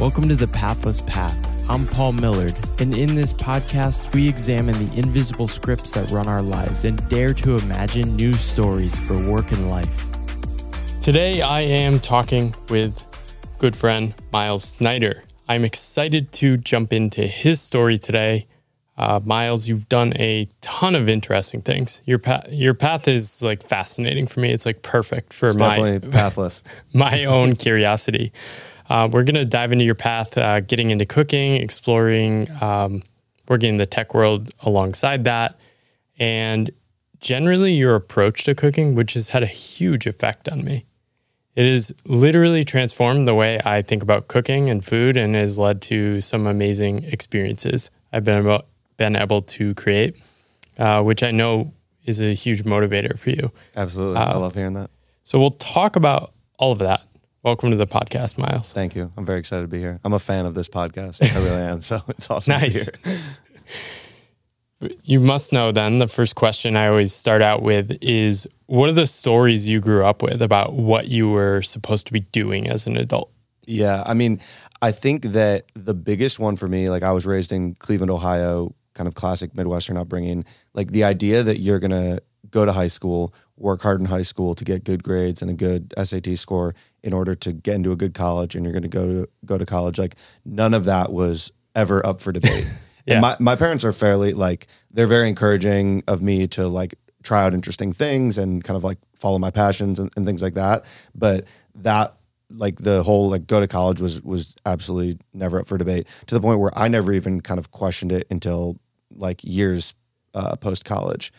Welcome to the Pathless Path. I'm Paul Millerd, and in this podcast, we examine the invisible scripts that run our lives and dare to imagine new stories for work and life. Today, I am talking with good friend Myles Snider. I'm excited to jump into his story today. Uh, Myles, you've done a ton of interesting things. Your path, your path is like fascinating for me. It's like perfect for It's my pathless. my own curiosity. Uh, we're going to dive into your path, uh, getting into cooking, exploring, um, working in the tech world alongside that, and generally your approach to cooking, which has had a huge effect on me. It has literally transformed the way I think about cooking and food and has led to some amazing experiences I've been able, been able to create, uh, which I know is a huge motivator for you. Absolutely. Uh, I love hearing that. So we'll talk about all of that. Welcome to the podcast, Myles. Thank you. I'm very excited to be here. I'm a fan of this podcast. I really am. So it's awesome Nice. to be here. You must know then the first question I always start out with is what are the stories you grew up with about what you were supposed to be doing as an adult? Yeah. I mean, I think that the biggest one for me, like I was raised in Cleveland, Ohio, kind of classic Midwestern upbringing. Like the idea that you're going to go to high school, work hard in high school to get good grades and a good SAT score in order to get into a good college and you're going to go to go to college. Like none of that was ever up for debate. Yeah. And my, my parents are fairly like they're very encouraging of me to like try out interesting things and kind of like follow my passions and, and things like that. But that like the whole like go to college was was absolutely never up for debate to the point where I never even kind of questioned it until like years uh, post college.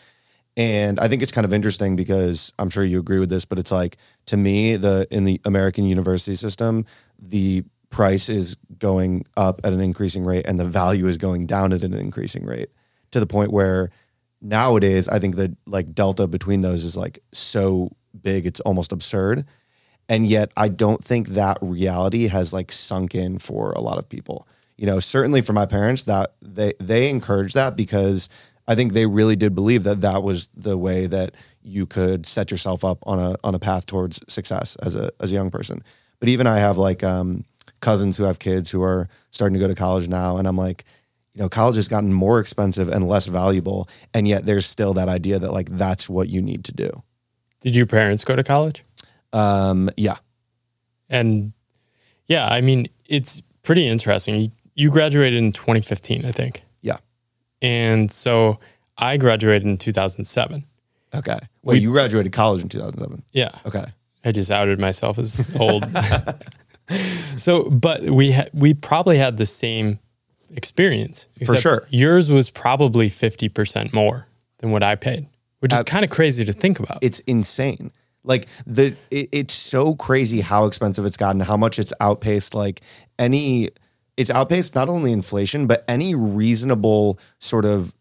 And I think it's kind of interesting because I'm sure you agree with this, but it's like to me the in the American university system, the price is going up at an increasing rate and the value is going down at an increasing rate to the point where nowadays I think the like delta between those is like so big it's almost absurd. And yet I don't think that reality has like sunk in for a lot of people. You know, certainly for my parents that they they encourage that because I think they really did believe that that was the way that you could set yourself up on a on a path towards success as a as a young person. But even I have like um, cousins who have kids who are starting to go to college now, and I'm like, you know, college has gotten more expensive and less valuable, and yet there's still that idea that like that's what you need to do. Did your parents go to college? Um, yeah, And yeah, I mean, it's pretty interesting. You, you graduated in 2015, I think. And so I graduated in 2007. okay. Wait, We- you graduated college in 2007. Yeah. Okay, I just outed myself as old. so, but we ha- we probably had the same experience. except sure. Yours was probably 50% more than what I paid, which is kind of crazy to think about. it's insane. Like the it, it's so crazy how expensive it's gotten, how much it's outpaced like any it's outpaced not only inflation but any reasonable sort of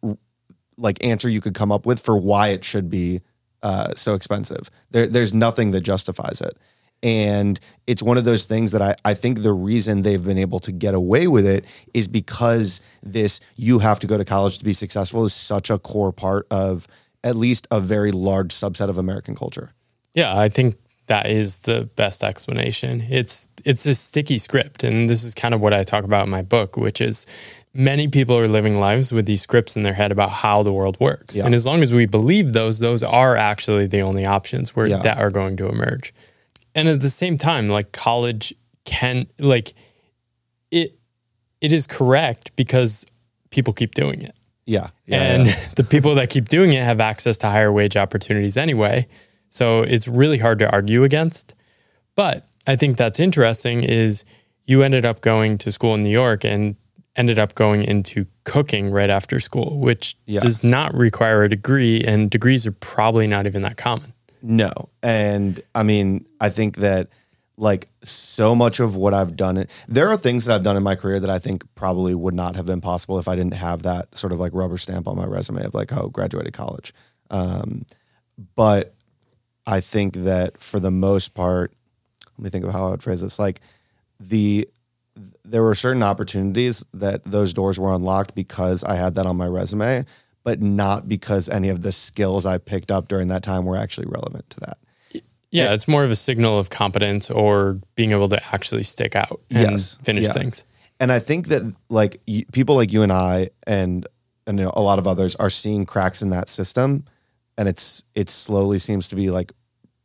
like answer you could come up with for why it should be uh, so expensive. There, there's nothing that justifies it. And it's one of those things that I, I think the reason they've been able to get away with it is because this you have to go to college to be successful is such a core part of at least a very large subset of American culture. Yeah, I think that is the best explanation. It's it's a sticky script, and this is kind of what I talk about in my book, which is many people are living lives with these scripts in their head about how the world works. Yeah. And as long as we believe those, those are actually the only options where Yeah. that are going to emerge. And at the same time, like college can like it it is correct because people keep doing it Yeah. yeah and the people that keep doing it have access to higher wage opportunities anyway. So it's really hard to argue against. But I think that's interesting is you ended up going to school in New York and ended up going into cooking right after school, which Yeah. does not require a degree and degrees are probably not even that common. No. And I mean, I think that like so much of what I've done, there are things that I've done in my career that I think probably would not have been possible if I didn't have that sort of like rubber stamp on my resume of like, oh, graduated college. Um, but I think that for the most part, let me think of how I would phrase this. Like the, there were certain opportunities that those doors were unlocked because I had that on my resume, but not because any of the skills I picked up during that time were actually relevant to that. Yeah, it's more of a signal of competence or being able to actually stick out and Yes. finish Yeah. things. and I think that like y- people like you and I and and you know, a lot of others are seeing cracks in that system, and it's it slowly seems to be like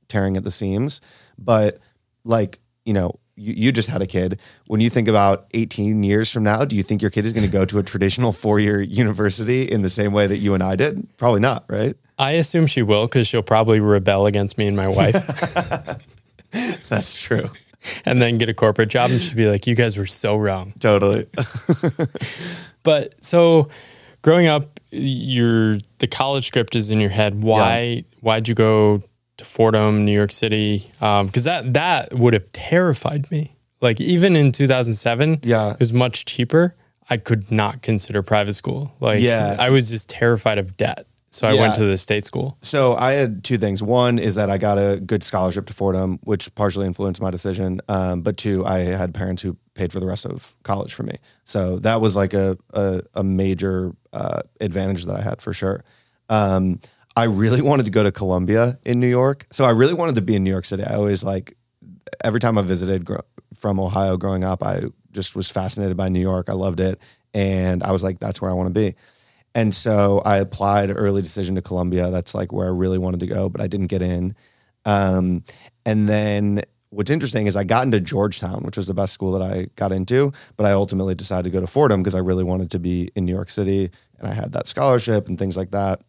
tearing at the seams. But like you know, you, you just had a kid. When you think about 18 years from now, do you think your kid is going to go to a traditional four year university in the same way that you and I did? Probably not, right? I assume she will because she'll probably rebel against me and my wife That's true. and then get a corporate job and she'll be like, You guys were so wrong. Totally. But so growing up, your the college script is in your head. Why why'd you go to Fordham, New York City? Because that that would have terrified me. Like even in 2007, Yeah. it was much cheaper. I could not consider private school. Like Yeah. I was just terrified of debt. So I went to the state school. So I had two things. One is that I got a good scholarship to Fordham, which partially influenced my decision. Um, but two, I had parents who paid for the rest of college for me. So that was like a a, a major uh, advantage that I had for sure. Um, I really wanted to go to Columbia in New York. So I really wanted to be in New York City. I always like every time I visited from Ohio growing up, I just was fascinated by New York. I loved it. And I was like, that's where I want to be. And so I applied early decision to Columbia. That's like where I really wanted to go, but I didn't get in. Um, and then what's interesting is I got into Georgetown, which was the best school that I got into, but I ultimately decided to go to Fordham because I really wanted to be in New York City and I had that scholarship and things like that.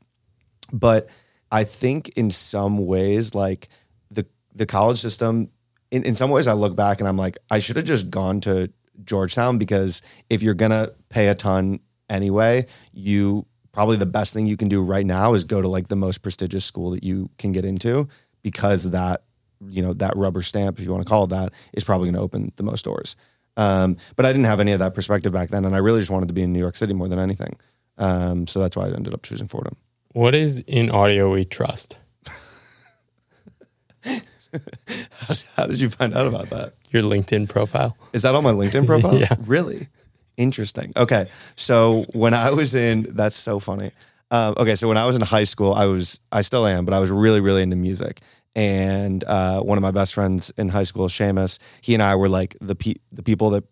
But I think in some ways, like the the college system, in, in some ways I look back and I'm like, I should have just gone to Georgetown because if you're gonna pay a ton anyway, you probably the best thing you can do right now is go to like the most prestigious school that you can get into because that you know that rubber stamp if you want to call it that is probably going to open the most doors. Um, but i didn't have any of that perspective back then and i really just wanted to be in new york city more than anything. Um, so that's why i ended up choosing fordham What is in audio we trust? how did you find out about that Your LinkedIn profile. Is that on my LinkedIn profile? Yeah. Really? Interesting. Okay. So when I was in, that's so funny. Um, okay. So when I was in high school, I was, I still am, but I was really, really into music. And uh, one of my best friends in high school, Seamus, he and I were like the pe- the people that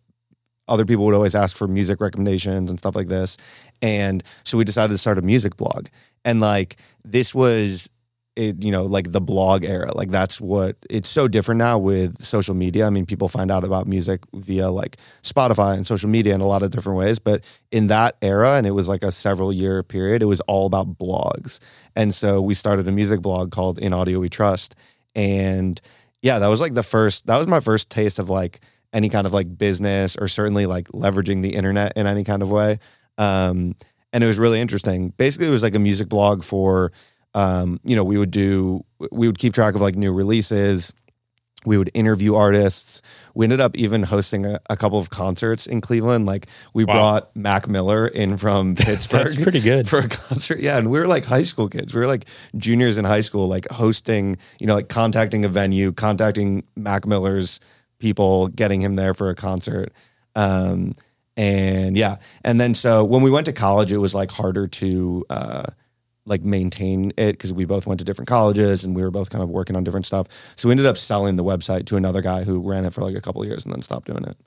other people would always ask for music recommendations and stuff like this. And so we decided to start a music blog. And like this was it, you know, like the blog era. Like that's what it's so different now with social media. I mean, people find out about music via like Spotify and social media in a lot of different ways. But in that era, and it was like a several year period, it was all about blogs. And so we started a music blog called In Audio We Trust. And yeah, that was like the first, that was my first taste of like any kind of like business or certainly like leveraging the internet in any kind of way. Um, and it was really interesting. Basically, it was like a music blog for, um, you know, we would do, we would keep track of like new releases. We would interview artists. We ended up even hosting a, a couple of concerts in Cleveland. Like we Wow. brought Mac Miller in from Pittsburgh. That's pretty good. for a concert. Yeah, and we were like high school kids. We were like juniors in high school, like hosting, you know, like contacting a venue, contacting Mac Miller's people, getting him there for a concert. Um, and yeah, and then so when we went to college, it was like harder to uh, like maintain it because we both went to different colleges and we were both kind of working on different stuff. So we ended up selling the website to another guy who ran it for like a couple of years and then stopped doing it.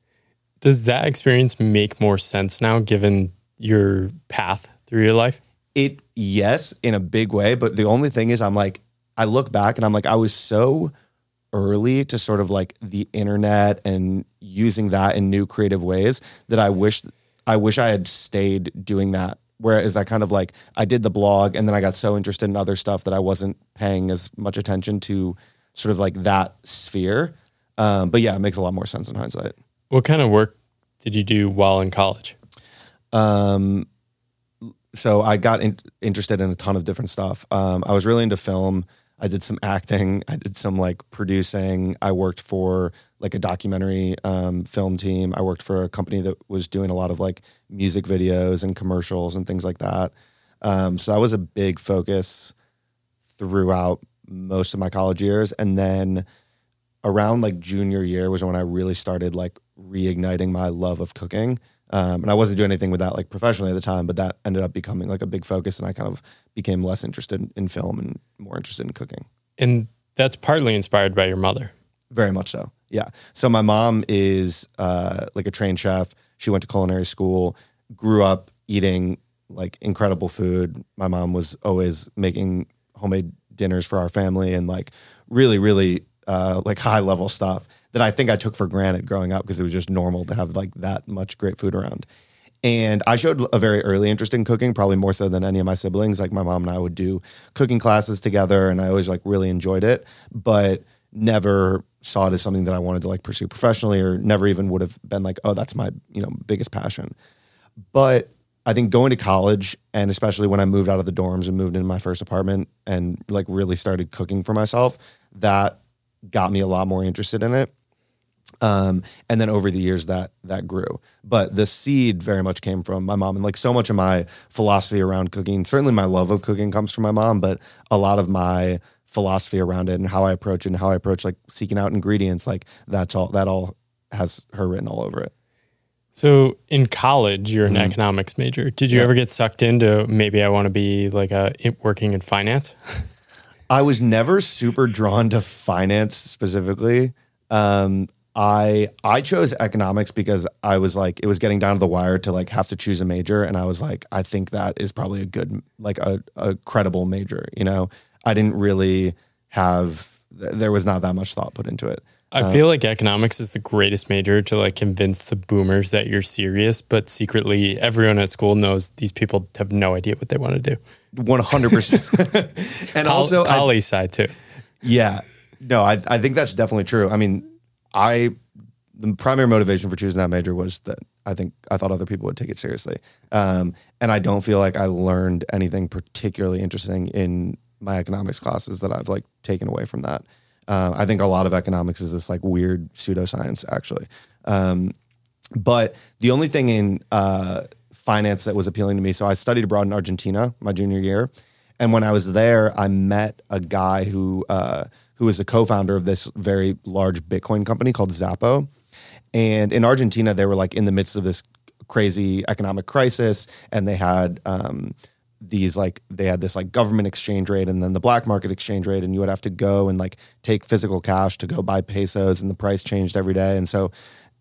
Does that experience make more sense now given your path through your life? it yes in a big way but the only thing is i'm like i look back and i'm like i was so early to sort of like the internet and using that in new creative ways that i wish i wish i had stayed doing that whereas i kind of like i did the blog and then i got so interested in other stuff that i wasn't paying as much attention to sort of like that sphere um, but yeah it makes a lot more sense in hindsight What kind of work did you do while in college? Um, so I got in, interested in a ton of different stuff. Um, I was really into film. I did some acting. I did some like producing. I worked for like a documentary um, film team. I worked for a company that was doing a lot of like music videos and commercials and things like that. Um, so that was a big focus throughout most of my college years. And then around like junior year was when I really started like reigniting my love of cooking. Um, and I wasn't doing anything with that like professionally at the time, but that ended up becoming like a big focus. And I kind of became less interested in, in film and more interested in cooking. And that's partly inspired by your mother. Very much so. Yeah. So my mom is uh, like a trained chef. She went to culinary school, grew up eating like incredible food. My mom was always making homemade dinners for our family and like really, really uh, like high level stuff that I think I took for granted growing up because it was just normal to have like that much great food around. And I showed a very early interest in cooking, probably more so than any of my siblings. Like my mom and I would do cooking classes together, and I always like really enjoyed it, but never saw it as something that I wanted to like pursue professionally, or never even would have been like, oh, that's my you know biggest passion. But I think going to college, and especially when I moved out of the dorms and moved into my first apartment, and like really started cooking for myself, that got me a lot more interested in it. Um, and then over the years that that grew. But the seed very much came from my mom. And like so much of my philosophy around cooking, certainly my love of cooking comes from my mom, but a lot of my philosophy around it and how I approach it and how I approach like seeking out ingredients, like that's all that all has her written all over it. So in college, you're an mm-hmm. economics major. Did you yeah. ever get sucked into maybe I want to be like a working in finance? I was never super drawn to finance specifically. Um, I I chose economics because I was like it was getting down to the wire to like have to choose a major. And I was like I think that is probably a good like a, a credible major you know? I didn't really have there was not that much thought put into it. I um, feel like economics is the greatest major to like convince the boomers that you're serious but secretly everyone at school knows these people have no idea what they want to do 100% and Col- also poli sci too. Yeah. No I I think that's definitely true. I mean I the primary motivation for choosing that major was that I think I thought other people would take it seriously, um, and I don't feel like I learned anything particularly interesting in my economics classes that I've like taken away from that. Uh, I think a lot of economics is this like weird pseudoscience actually, um, but the only thing in uh, finance that was appealing to me. So I studied abroad in Argentina my junior year, and when I was there, I met a guy who. Uh, who is a co-founder of this very large Bitcoin company called Xapo. And in Argentina, they were like in the midst of this crazy economic crisis, and they had um, these like they had this like government exchange rate and then the black market exchange rate, and you would have to go and like take physical cash to go buy pesos, and the price changed every day, and so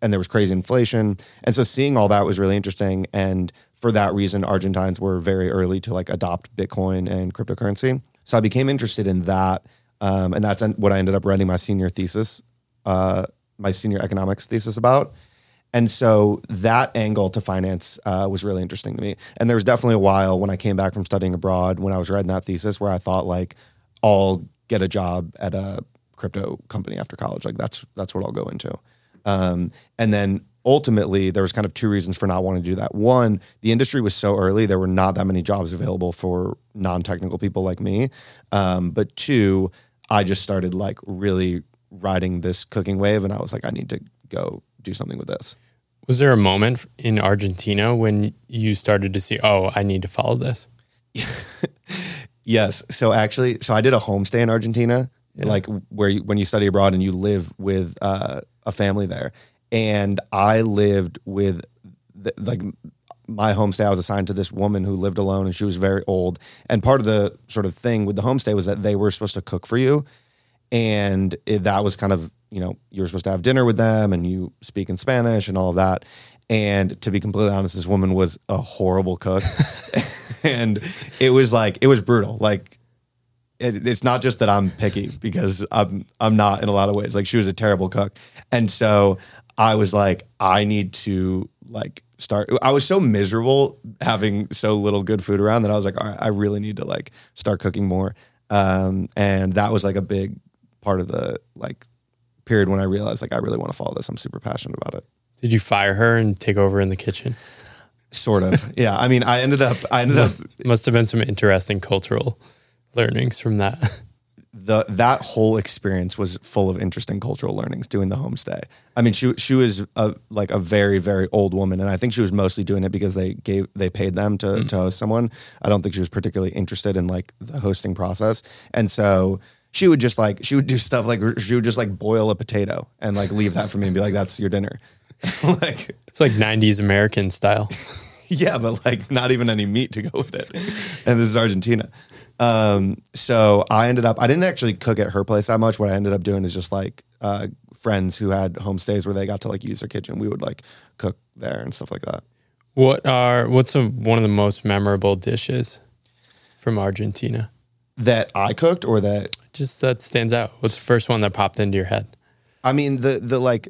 and there was crazy inflation, and so seeing all that was really interesting, and for that reason, Argentines were very early to like adopt Bitcoin and cryptocurrency. So I became interested in that um, and that's what I ended up writing my senior thesis, uh, my senior economics thesis about. And so that angle to finance uh, was really interesting to me. And there was definitely a while when I came back from studying abroad, when I was writing that thesis, where I thought like, I'll get a job at a crypto company after college. Like that's that's what I'll go into. Um, and then ultimately, there was kind of two reasons for not wanting to do that. One, the industry was so early; there were not that many jobs available for non-technical people like me. Um, but two, I just started like really riding this cooking wave, and I was like, I need to go do something with this. Was there a moment in Argentina when you started to see, oh, I need to follow this? yes. So actually, so I did a homestay in Argentina, yeah. like where you, when you study abroad and you live with uh, a family there, and I lived with the, like my homestay, I was assigned to this woman who lived alone and she was very old. And part of the sort of thing with the homestay was that they were supposed to cook for you. And it, that was kind of, you know, you were supposed to have dinner with them and you speak in Spanish and all of that. And to be completely honest, this woman was a horrible cook. and it was like, it was brutal. Like, it, it's not just that I'm picky because I'm I'm not in a lot of ways. Like she was a terrible cook, and so I was like, I need to like start i was so miserable having so little good food around that i was like all right i really need to like start cooking more. Um, and that was like a big part of the like period when i realized like i really want to follow this. I'm super passionate about it. Did you fire her and take over in the kitchen? Sort of. Yeah i mean i ended up i ended must, up must have been some interesting cultural learnings from that the that whole experience was full of interesting cultural learnings doing the homestay. I mean, she she was a, like a very very old woman, and I think she was mostly doing it because they gave they paid them to mm. to host someone. I don't think she was particularly interested in like the hosting process, and so she would just like she would do stuff like she would just like boil a potato and like leave that for me and be like, "That's your dinner." like it's like '90s American style. yeah, but like not even any meat to go with it. And this is Argentina. Um, so I ended up, I didn't actually cook at her place that much. What I ended up doing is just like uh, friends who had homestays where they got to like use their kitchen. We would like cook there and stuff like that. What are what's a, one of the most memorable dishes from Argentina? That I cooked or that Just that stands out. What's the first one that popped into your head? I mean the the like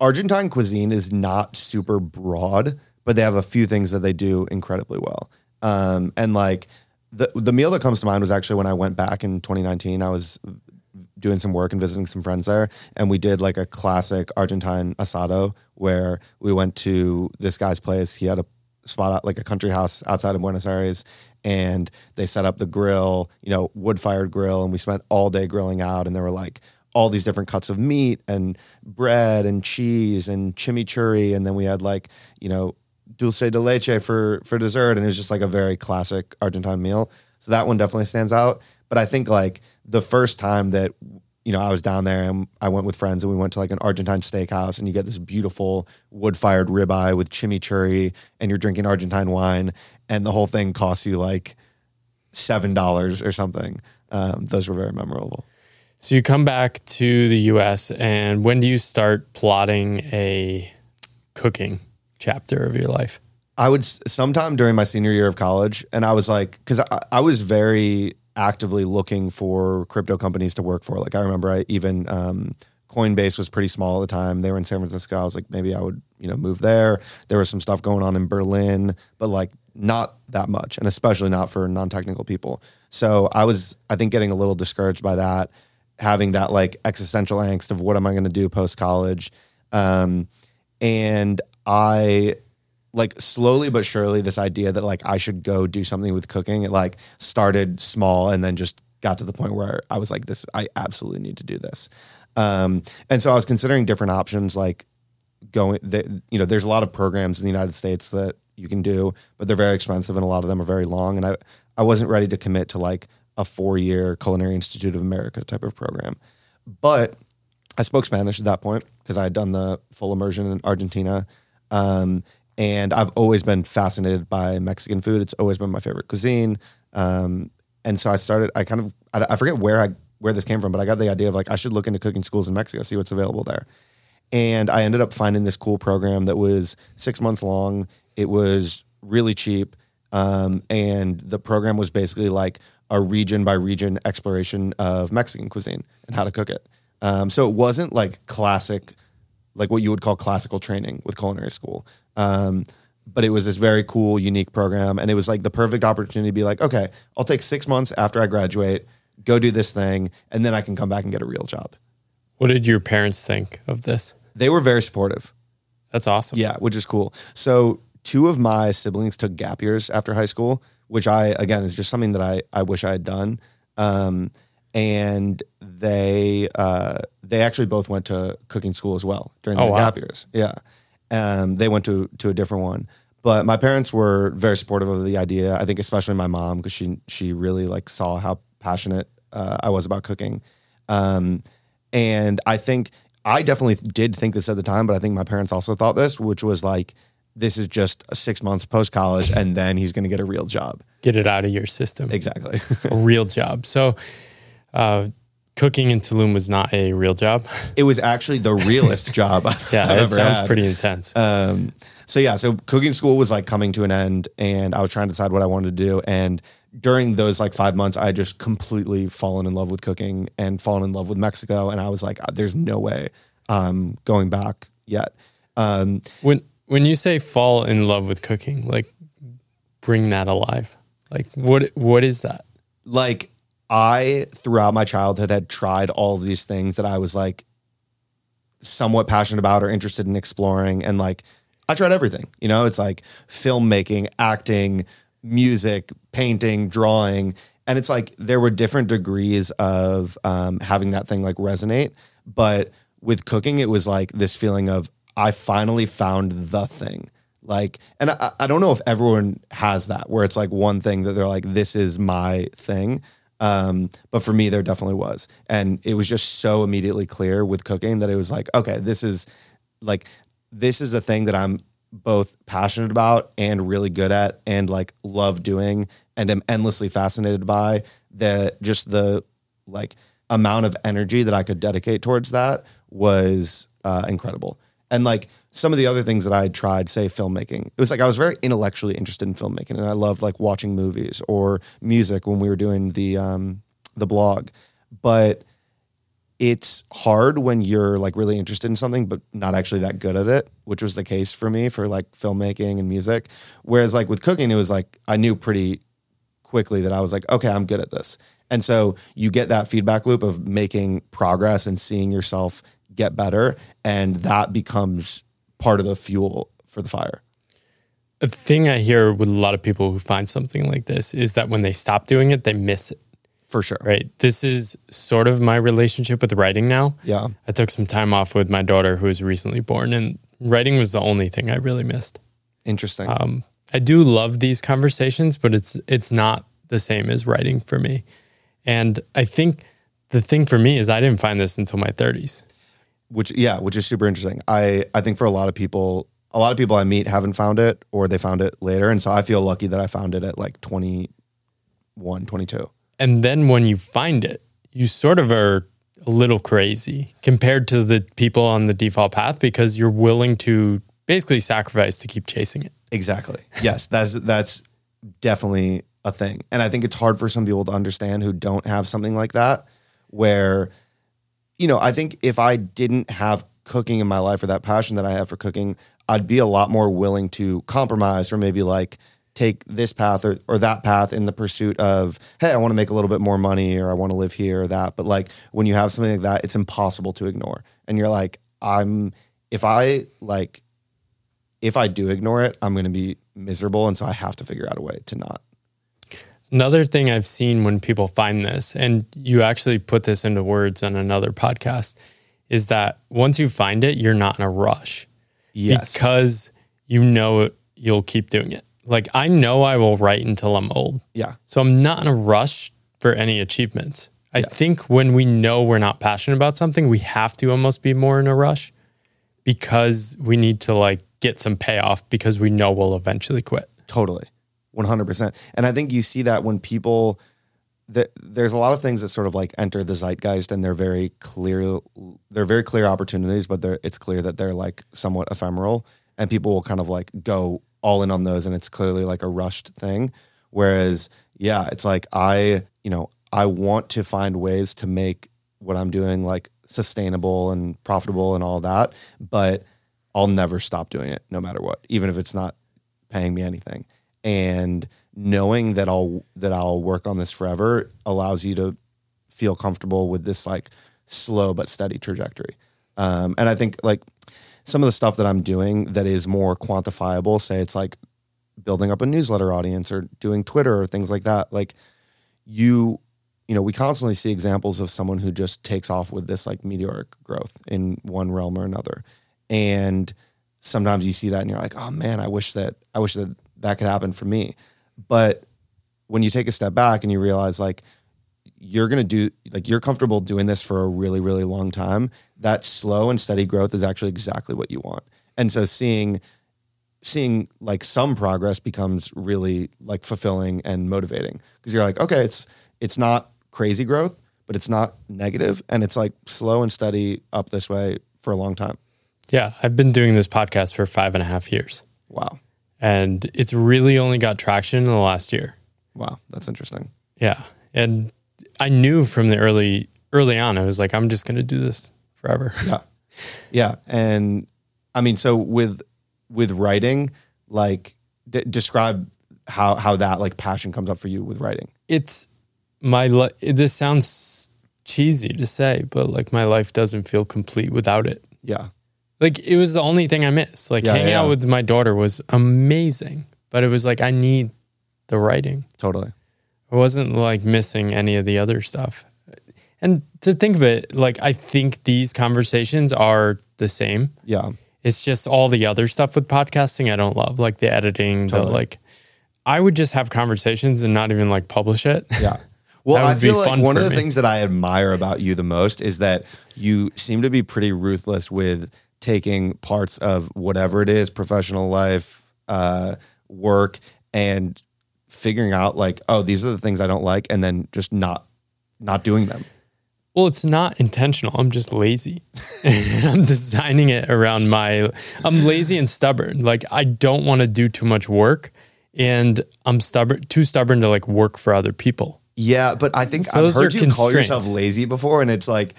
Argentine cuisine is not super broad, but they have a few things that they do incredibly well. Um, and like the the meal that comes to mind was actually when I went back in 2019. I was doing some work and visiting some friends there, and we did like a classic Argentine asado where we went to this guy's place. He had a spot out like a country house outside of Buenos Aires, and they set up the grill, you know, wood fired grill, and we spent all day grilling out, and there were like all these different cuts of meat and bread and cheese and chimichurri, and then we had like you know dulce de leche for for dessert, and it was just like a very classic Argentine meal. So that one definitely stands out. But I think like the first time that you know I was down there and I went with friends and we went to like an Argentine steakhouse and you get this beautiful wood fired ribeye with chimichurri and you're drinking Argentine wine and the whole thing costs you like seven dollars or something. Um, those were very memorable. So you come back to the US and when do you start plotting a cooking chapter of your life? I would sometime during my senior year of college, and I was like, because I, I was very actively looking for crypto companies to work for. Like I remember, I even um, Coinbase was pretty small at the time. They were in San Francisco. I was like, maybe I would, you know, move there. There was some stuff going on in Berlin, but like not that much, and especially not for non-technical people. So I was, I think, getting a little discouraged by that, having that like existential angst of what am I going to do post college, um, and I like slowly but surely this idea that like I should go do something with cooking it like started small and then just got to the point where I was like this I absolutely need to do this um, and so I was considering different options like going the, you know there's a lot of programs in the United States that you can do but they're very expensive and a lot of them are very long and I I wasn't ready to commit to like a four year Culinary Institute of America type of program but I spoke Spanish at that point because I had done the full immersion in Argentina. Um, and I've always been fascinated by Mexican food. It's always been my favorite cuisine. Um, and so I started, I kind of, I, I forget where I, where this came from, but I got the idea of like, I should look into cooking schools in Mexico, see what's available there. And I ended up finding this cool program that was six months long. It was really cheap. Um, and the program was basically like a region by region exploration of Mexican cuisine and how to cook it. Um, so it wasn't like classic, like what you would call classical training with culinary school. Um, but it was this very cool, unique program. And it was like the perfect opportunity to be like, okay, I'll take six months after I graduate, go do this thing, and then I can come back and get a real job. What did your parents think of this? They were very supportive. That's awesome. Yeah, which is cool. So two of my siblings took gap years after high school, which I again is just something that I I wish I had done. Um, and they uh, they actually both went to cooking school as well during Oh, their wow. gap years. Yeah, um, they went to to a different one. But my parents were very supportive of the idea. I think especially my mom because she she really like saw how passionate uh, I was about cooking. Um, and I think I definitely did think this at the time, but I think my parents also thought this, which was like, this is just six months post college, and then he's going to get a real job. Get it out of your system. Exactly. a real job. So, uh, cooking in Tulum was not a real job. it was actually the realest job I've Yeah, it ever sounds had. pretty intense. Um, so yeah, so cooking school was like coming to an end, and I was trying to decide what I wanted to do. And during those like five months, I had just completely fallen in love with cooking and fallen in love with Mexico. And I was like, "There's no way I'm going back yet." Um, when when you say fall in love with cooking, like bring that alive. Like what what is that? like I throughout my childhood had tried all of these things that I was like somewhat passionate about or interested in exploring and like I tried everything. You know, it's like filmmaking, acting, music, painting, drawing, and it's like there were different degrees of um, having that thing like resonate. But with cooking, it was like this feeling of I finally found the thing. Like, and I, I don't know if everyone has that where it's like one thing that they're like, this is my thing. Um, but for me, there definitely was. And it was just so immediately clear with cooking that it was like, okay, this is like, this is the thing that I'm both passionate about and really good at and like love doing. and am endlessly fascinated by that just the like amount of energy that I could dedicate towards that was uh, incredible. And like some of the other things that I had tried, say filmmaking, it was like I was very intellectually interested in filmmaking, and I loved like watching movies or music when we were doing the um, the blog. But it's hard when you're like really interested in something but not actually that good at it which was the case for me for like filmmaking and music. Whereas like with cooking it was like i knew pretty quickly that i was like okay i'm good at this. And so you get that feedback loop of making progress and seeing yourself get better and that becomes part of the fuel for the fire A thing I hear with a lot of people who find something like this is that when they stop doing it, they miss it, for sure right? This is sort of my relationship with writing now. yeah I took some time off with my daughter who was recently born, and writing was the only thing I really missed. interesting Um, I do love these conversations, but it's it's not the same as writing for me. And I think the thing for me is I didn't find this until my 30s. Which yeah which is super interesting. I i think for a lot of people a lot of people i meet haven't found it or they found it later. And so i feel lucky that i found it at like 21 22 And then when you find it, you sort of are a little crazy compared to the people on the default path because you're willing to basically sacrifice to keep chasing it. exactly. Yes that's that's definitely a thing. And i think it's hard for some people to understand who don't have something like that where you know i think if i didn't have cooking in my life or that passion that i have for cooking i'd be a lot more willing to compromise or maybe like take this path or, or that path in the pursuit of hey i want to make a little bit more money or i want to live here or that. But like when you have something like that it's impossible to ignore. And you're like i'm if i like if i do ignore it i'm going to be miserable and so i have to figure out a way to not Another thing I've seen when people find this, and you actually put this into words on another podcast, is that once you find it, you're not in a rush yes because you know you'll keep doing it. Like I know I will write until I'm old. yeah So I'm not in a rush for any achievements. I think when we know we're not passionate about something, we have to almost be more in a rush because we need to like get some payoff because we know we'll eventually quit. Totally. 100%. And I think you see that when people that there's a lot of things that sort of like enter the zeitgeist and they're very clear they're very clear opportunities but it's clear that they're like somewhat ephemeral. And people will kind of like go all in on those and it's clearly like a rushed thing. Whereas yeah it's like I you know I want to find ways to make what I'm doing like sustainable and profitable and all that but I'll never stop doing it no matter what even if it's not paying me anything and knowing that I'll that I'll work on this forever allows you to feel comfortable with this like slow but steady trajectory. Um, and I think like some of the stuff that I'm doing that is more quantifiable, say it's like building up a newsletter audience or doing Twitter or things like that. Like you, you know, we constantly see examples of someone who just takes off with this like meteoric growth in one realm or another. And sometimes you see that and you're like, oh man, I wish that I wish that that could happen for me. But when you take a step back and you realize like you're going to do like you're comfortable doing this for a really really long time, that slow and steady growth is actually exactly what you want. And so seeing seeing like some progress becomes really like fulfilling and motivating because you're like, okay, it's it's not crazy growth, but it's not negative and it's like slow and steady up this way for a long time. Yeah, I've been doing this podcast for five and a half years, Wow. And it's really only got traction in the last year. Wow, that's interesting. Yeah, and I knew from the early early on, I was like, I'm just going to do this forever. Yeah. Yeah, and I mean so with with writing like d- describe how how that like passion comes up for you with writing. it's my li- this sounds cheesy to say but like my life doesn't feel complete without it Yeah. Like it was the only thing i missed like Yeah, hanging yeah. out with my daughter was amazing but it was like i need the writing Totally. i wasn't like missing any of the other stuff and to think of it like i think these conversations are the same Yeah. it's just all the other stuff with podcasting I don't love, like the editing, Totally. the like. I would just have conversations and not even like publish it. Yeah. Well, That I would be feel like fun one of the me. things that I admire about you the most is that you seem to be pretty ruthless with taking parts of whatever it is, professional life, uh, work, and figuring out like, oh, these are the things I don't like, and then just not not doing them. Well, it's not intentional. I'm just lazy. I'm designing it around my I'm lazy and stubborn. Like I don't want to do too much work and I'm stubborn too stubborn to like work for other people. Yeah, but I think So I've heard you call yourself lazy before, and it's like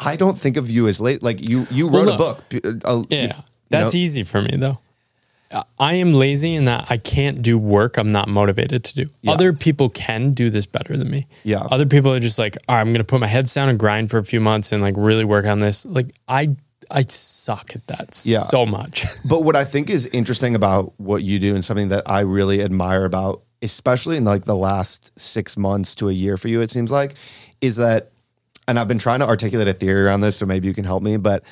I don't think of you as late. Like you, you Well, wrote a book. uh, Yeah. you That's know? easy for me though. I- I am lazy in that I can't do work I'm not motivated to do. Yeah. Other people can do this better than me. Yeah. Other people are just like, all right, I'm going to put my heads down and grind for a few months and like really work on this. Like I, I suck at that Yeah. so much. But what I think is interesting about what you do and something that I really admire about, especially in like the last six months to a year for you, it seems like, is that, and I've been trying to articulate a theory around this, so maybe you can help me. But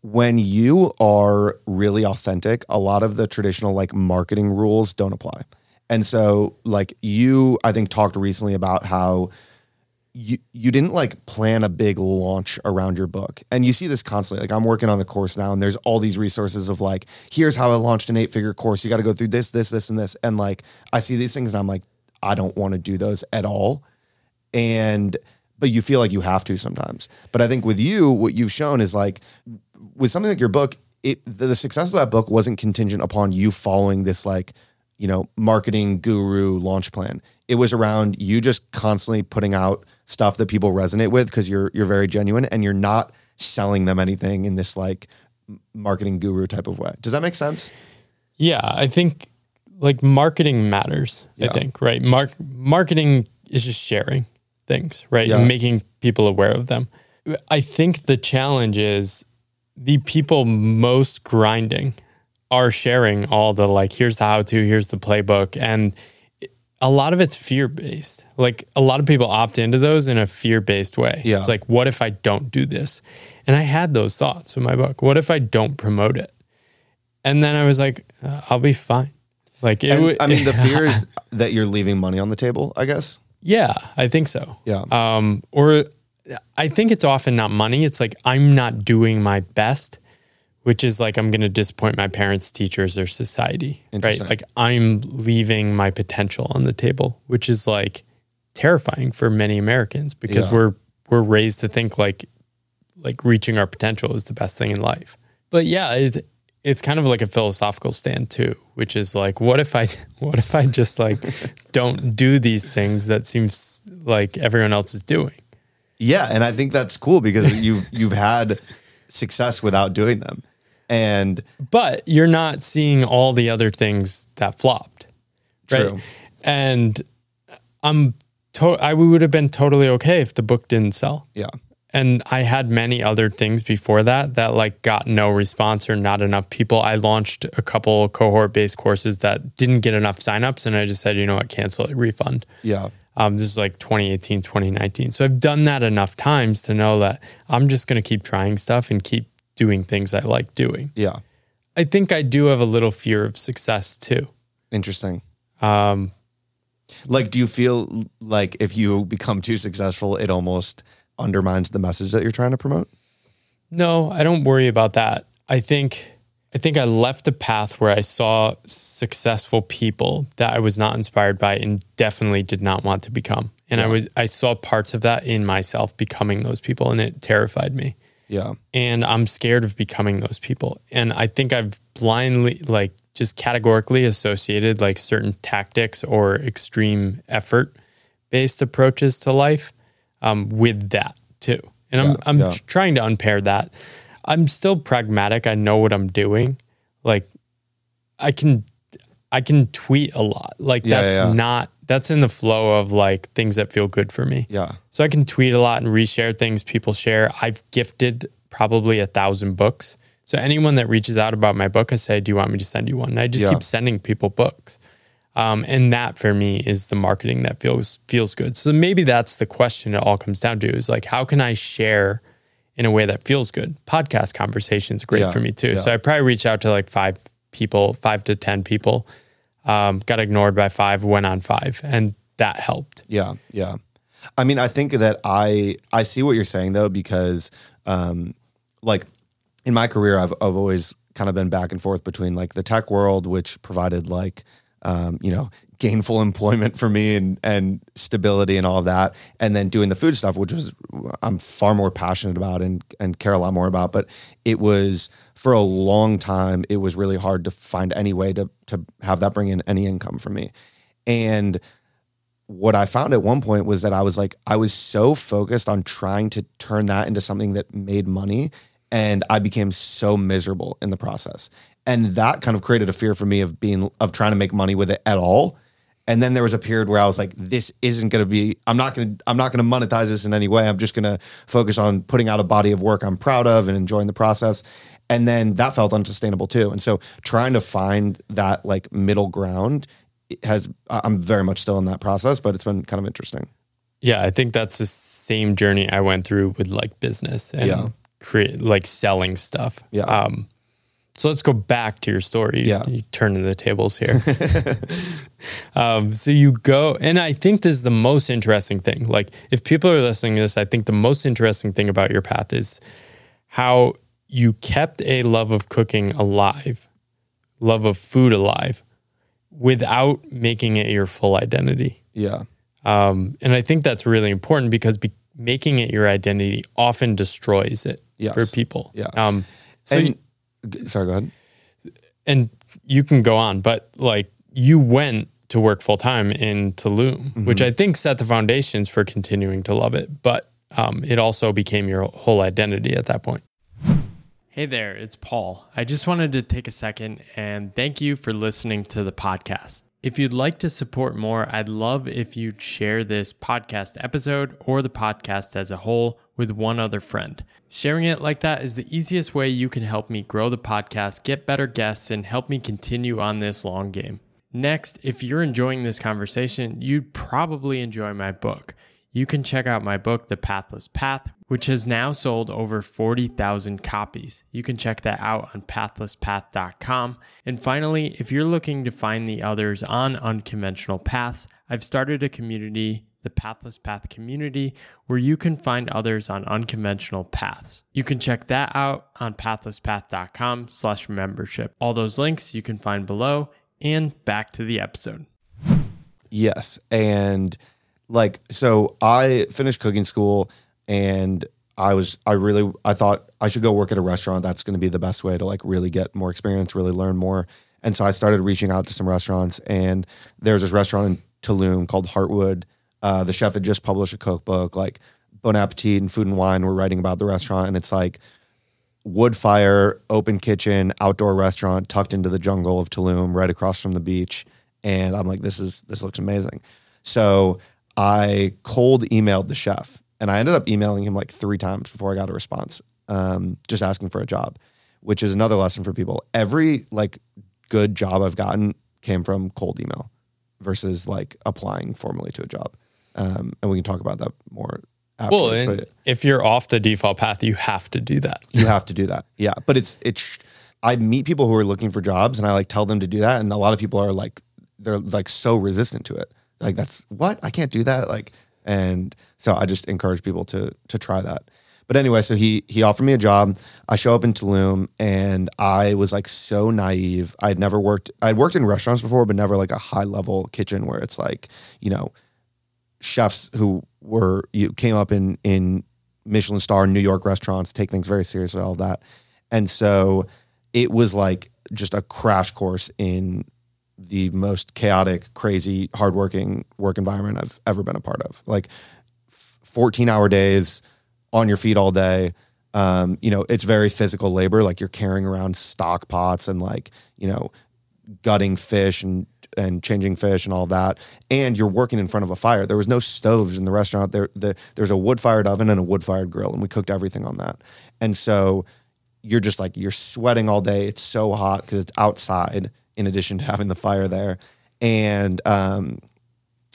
when you are really authentic, a lot of the traditional like marketing rules don't apply. And so, like, you, I think, talked recently about how you you didn't like plan a big launch around your book and you see this constantly like i'm working on a course now and there's all these resources of like here's how i launched an eight figure course you got to go through this this this and this and like i see these things and i'm like i don't want to do those at all and but you feel like you have to sometimes but i think with you what you've shown is like with something like your book it the, the success of that book wasn't contingent upon you following this like you know marketing guru launch plan it was around you just constantly putting out stuff that people resonate with because you're you're very genuine and you're not selling them anything in this like marketing guru type of way does that make sense Yeah, I think like marketing matters. Yeah. I think right. Mark marketing is just sharing things, right? Yeah. Making people aware of them. I think the challenge is the people most grinding are sharing all the like here's the how to, here's the playbook, and a lot of it's fear based. Like a lot of people opt into those in a fear based way. Yeah. It's like, what if I don't do this? And I had those thoughts in my book. What if I don't promote it? And then I was like, uh, I'll be fine. Like it and, i mean the fear is that you're leaving money on the table i guess yeah, I think so. Yeah. Um, or I think it's often not money. It's like I'm not doing my best, which is like I'm going to disappoint my parents, teachers, or society. Right. Like I'm leaving my potential on the table, which is like terrifying for many Americans because Yeah. we're we're raised to think like like reaching our potential is the best thing in life. But yeah, it's it's kind of like a philosophical stand too, which is like, what if I, what if I just like don't do these things that seems like everyone else is doing? Yeah, and I think that's cool because you've you've had success without doing them, and But you're not seeing all the other things that flopped, right? True. And I'm, to- I would have been totally okay if the book didn't sell. yeah, and I had many other things before that that like got no response or not enough people. I launched a couple cohort based courses that didn't get enough signups, and I just said, you know what, cancel it, refund. yeah, Um, this is like 2018, 2019. So I've done that enough times to know that I'm just going to keep trying stuff and keep doing things I like doing. yeah. I think I do have a little fear of success too. Interesting. Um, Like, do you feel like if you become too successful, it almost undermines the message that you're trying to promote? No, I don't worry about that. I think I think I left a path where I saw successful people that I was not inspired by and definitely did not want to become. And I was I saw parts of that in myself becoming those people and it terrified me. Yeah, And I'm scared of becoming those people. And I think I've blindly like just categorically associated like certain tactics or extreme effort based approaches to life um, with that too. And I'm Yeah, I'm yeah. trying to unpair that. I'm still pragmatic. I know what I'm doing. Like I can I can tweet a lot. Like Yeah, that's not that's in the flow of like things that feel good for me. yeah, So I can tweet a lot and reshare things people share. I've gifted probably a thousand books. So anyone that reaches out about my book, I say, "Do you want me to send you one?" And I just keep sending people books. Um, and that for me is the marketing that feels feels good. So maybe that's the question it all comes down to is like, how can I share in a way that feels good? Podcast conversations great Yeah, for me too. yeah. So I probably reach out to like five people, five to ten people. Um, got ignored by five, went on five, and that helped. yeah, yeah. I mean, I think that I I see what you're saying though because, um, like in my career, I've I've always kind of been back and forth between like the tech world, which provided like um, you know, gainful employment for me and and stability and all of that. And then doing the food stuff, which was I'm far more passionate about and and care a lot more about. But it was for a long time, it was really hard to find any way to to have that bring in any income for me. And what I found at one point was that I was like, I was so focused on trying to turn that into something that made money. And I became so miserable in the process. And that kind of created a fear for me of being, of trying to make money with it at all. And then there was a period where I was like, this isn't going to be, I'm not going to, I'm not going to monetize this in any way. I'm just going to focus on putting out a body of work I'm proud of and enjoying the process. And then that felt unsustainable too. And so trying to find that like middle ground has I'm very much still in that process, but it's been kind of interesting. Yeah, I think that's the same journey I went through with like business and yeah. create like selling stuff. Yeah. Um, so let's go back to your story. Yeah. You turn the tables here. um, so you go, and I think this is the most interesting thing. Like, if people are listening to this, I think the most interesting thing about your path is how you kept a love of cooking alive, love of food alive, without making it your full identity. Yeah. Um, and I think that's really important because be- making it your identity often destroys it yes. for people. Yeah. Um, so and, you, sorry, go ahead. And you can go on, but like you went to work full time in Tulum, mm-hmm. which I think set the foundations for continuing to love it. But um, it also became your whole identity at that point. Hey there, it's Paul. I just wanted to take a second and thank you for listening to the podcast. If you'd like to support more, I'd love if you'd share this podcast episode or the podcast as a whole with one other friend. Sharing it like that is the easiest way you can help me grow the podcast, get better guests, and help me continue on this long game. Next, if you're enjoying this conversation, you'd probably enjoy my book you can check out my book, The Pathless Path, which has now sold over 40,000 copies. You can check that out on pathlesspath.com. And finally, if you're looking to find the others on unconventional paths, I've started a community, the Pathless Path community, where you can find others on unconventional paths. You can check that out on pathlesspath.com slash membership. All those links you can find below and back to the episode. Yes. And like so I finished cooking school and I was I really I thought I should go work at a restaurant. That's going to be the best way to like really get more experience, really learn more. And so I started reaching out to some restaurants, and there's this restaurant in Tulum called Hartwood. Uh, the chef had just published a cookbook, like Bon Appetit and Food and Wine were writing about the restaurant, and it's like wood fire, open kitchen, outdoor restaurant tucked into the jungle of Tulum, right across from the beach. And I'm like, this is this looks amazing. So I cold emailed the chef and I ended up emailing him like three times before I got a response, um, just asking for a job, which is another lesson for people. Every like good job I've gotten came from cold email versus like applying formally to a job. Um, and we can talk about that more. Afterwards, well, if you're off the default path, you have to do that. You have to do that. Yeah. But it's, it's, I meet people who are looking for jobs and I like tell them to do that. And a lot of people are like, they're like so resistant to it like that's what I can't do that. Like, and so I just encourage people to to try that. But anyway, so he he offered me a job. I show up in Tulum, and I was like so naive. I'd never worked. I'd worked in restaurants before, but never like a high level kitchen where it's like you know chefs who were you came up in in Michelin star New York restaurants take things very seriously, all that. And so it was like just a crash course in the most chaotic, crazy, hardworking work environment I've ever been a part of. Like 14 hour days on your feet all day. Um, you know, it's very physical labor. Like you're carrying around stock pots and like, you know, gutting fish and and changing fish and all that. And you're working in front of a fire. There was no stoves in the restaurant. There the, there's a wood fired oven and a wood fired grill, and we cooked everything on that. And so you're just like you're sweating all day. It's so hot because it's outside in addition to having the fire there, and um,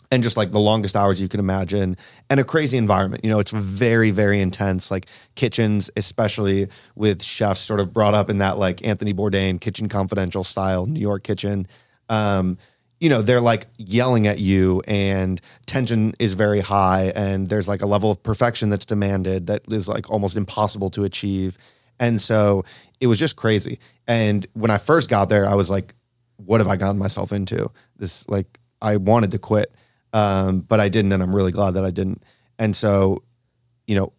and just like the longest hours you can imagine, and a crazy environment. You know, it's very very intense. Like kitchens, especially with chefs sort of brought up in that like Anthony Bourdain Kitchen Confidential style New York kitchen. Um, you know they're like yelling at you and tension is very high and there's like a level of perfection that's demanded that is like almost impossible to achieve and so it was just crazy and when i first got there i was like what have I gotten myself into? This like I wanted to quit, um, but I didn't, and I'm really glad that I didn't. And so, you know,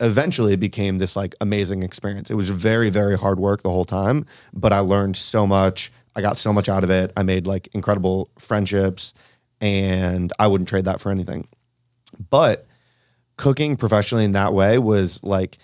eventually it became this like amazing experience. It was very, very hard work the whole time, but I learned so much. I got so much out of it. I made like incredible friendships, and I wouldn't trade that for anything. But cooking professionally in that way was like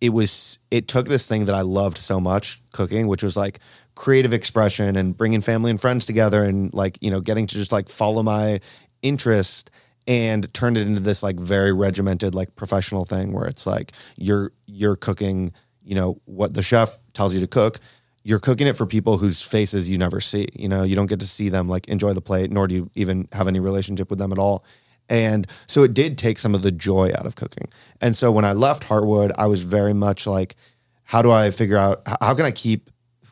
it was it took this thing that I loved so much cooking which was like creative expression and bringing family and friends together and like you know getting to just like follow my interest and turned it into this like very regimented like professional thing where it's like you're you're cooking you know what the chef tells you to cook you're cooking it for people whose faces you never see you know you don't get to see them like enjoy the plate nor do you even have any relationship with them at all and so it did take some of the joy out of cooking. And so when I left Hartwood, I was very much like, how do I figure out how can I keep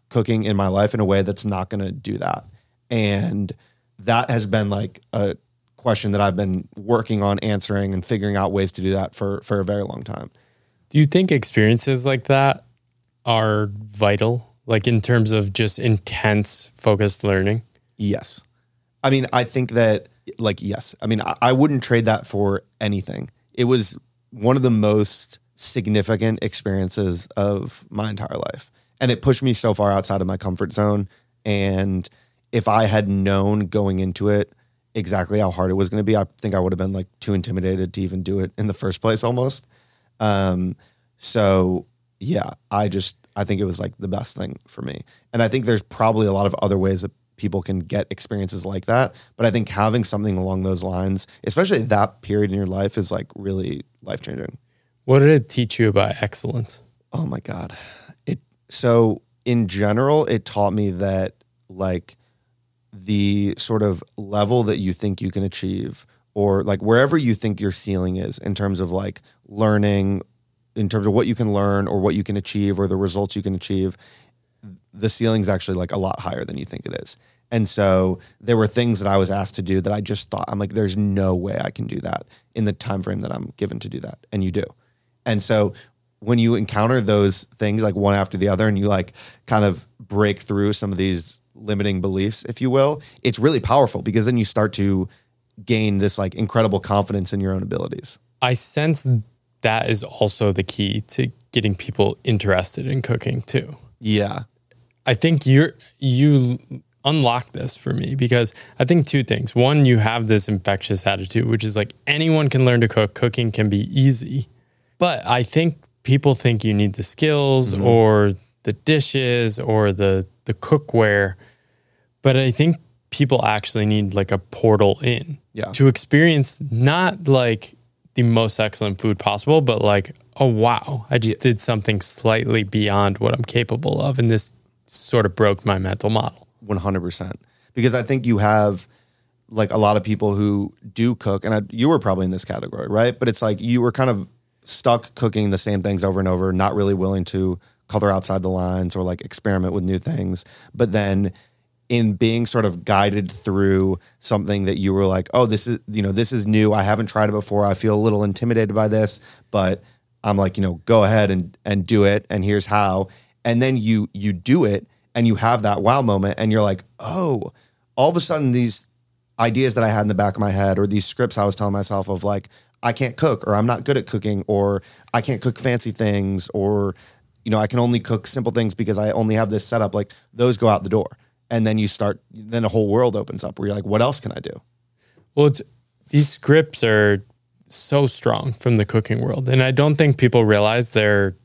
cooking in my life in a way that's not going to do that? And that has been like a question that I've been working on answering and figuring out ways to do that for for a very long time. Do you think experiences like that are vital like in terms of just intense focused learning? Yes. I mean, I think that like yes. I mean I, I, wouldn't trade that for anything. It was one of the most significant experiences of my entire life. And it pushed me so far outside of my comfort zone. And if i had known going into it exactly how hard it was going to be i think i would have been like too intimidated to even do it in the first place almost. Um so yeah i just i think it was like the best thing for me and i think there's probably a lot of other ways that people can get experiences like that. But I think having something along those lines, especially that period in your life, is like really life changing. What did it teach you about excellence? Oh my God. It so in general, it taught me that like the sort of level that you think you can achieve or like wherever you think your ceiling is in terms of like learning in terms of what you can learn or what you can achieve or the results you can achieve the ceiling's actually like a lot higher than you think it is. And so there were things that I was asked to do that I just thought I'm like, there's no way I can do that in the time frame that I'm given to do that. And you do. And so when you encounter those things like one after the other and you like kind of break through some of these limiting beliefs, if you will, it's really powerful because then you start to gain this like incredible confidence in your own abilities. I sense that is also the key to getting people interested in cooking too. Yeah. I think you're you unlock this for me because I think two things. One, you have this infectious attitude, which is like anyone can learn to cook. Cooking can be easy. But I think people think you need the skills mm-hmm. or the dishes or the the cookware. But I think people actually need like a portal in yeah. to experience not like the most excellent food possible, but like, oh wow, I just yeah. did something slightly beyond what I'm capable of. And this sort of broke my mental model. 100%. Because I think you have like a lot of people who do cook, and I, you were probably in this category, right? But it's like you were kind of stuck cooking the same things over and over, not really willing to color outside the lines or like experiment with new things. But then in being sort of guided through something that you were like, oh, this is, you know, this is new. I haven't tried it before. I feel a little intimidated by this, but I'm like, you know, go ahead and and do it. And here's how. And then you you do it and you have that wow moment and you're like, oh, all of a sudden these ideas that I had in the back of my head or these scripts I was telling myself of like, I can't cook or I'm not good at cooking or I can't cook fancy things or you know, I can only cook simple things because I only have this setup. Like those go out the door and then you start then a whole world opens up where you're like what else can i do? Well these scripts are so strong from the cooking world. And i don't think people realize they're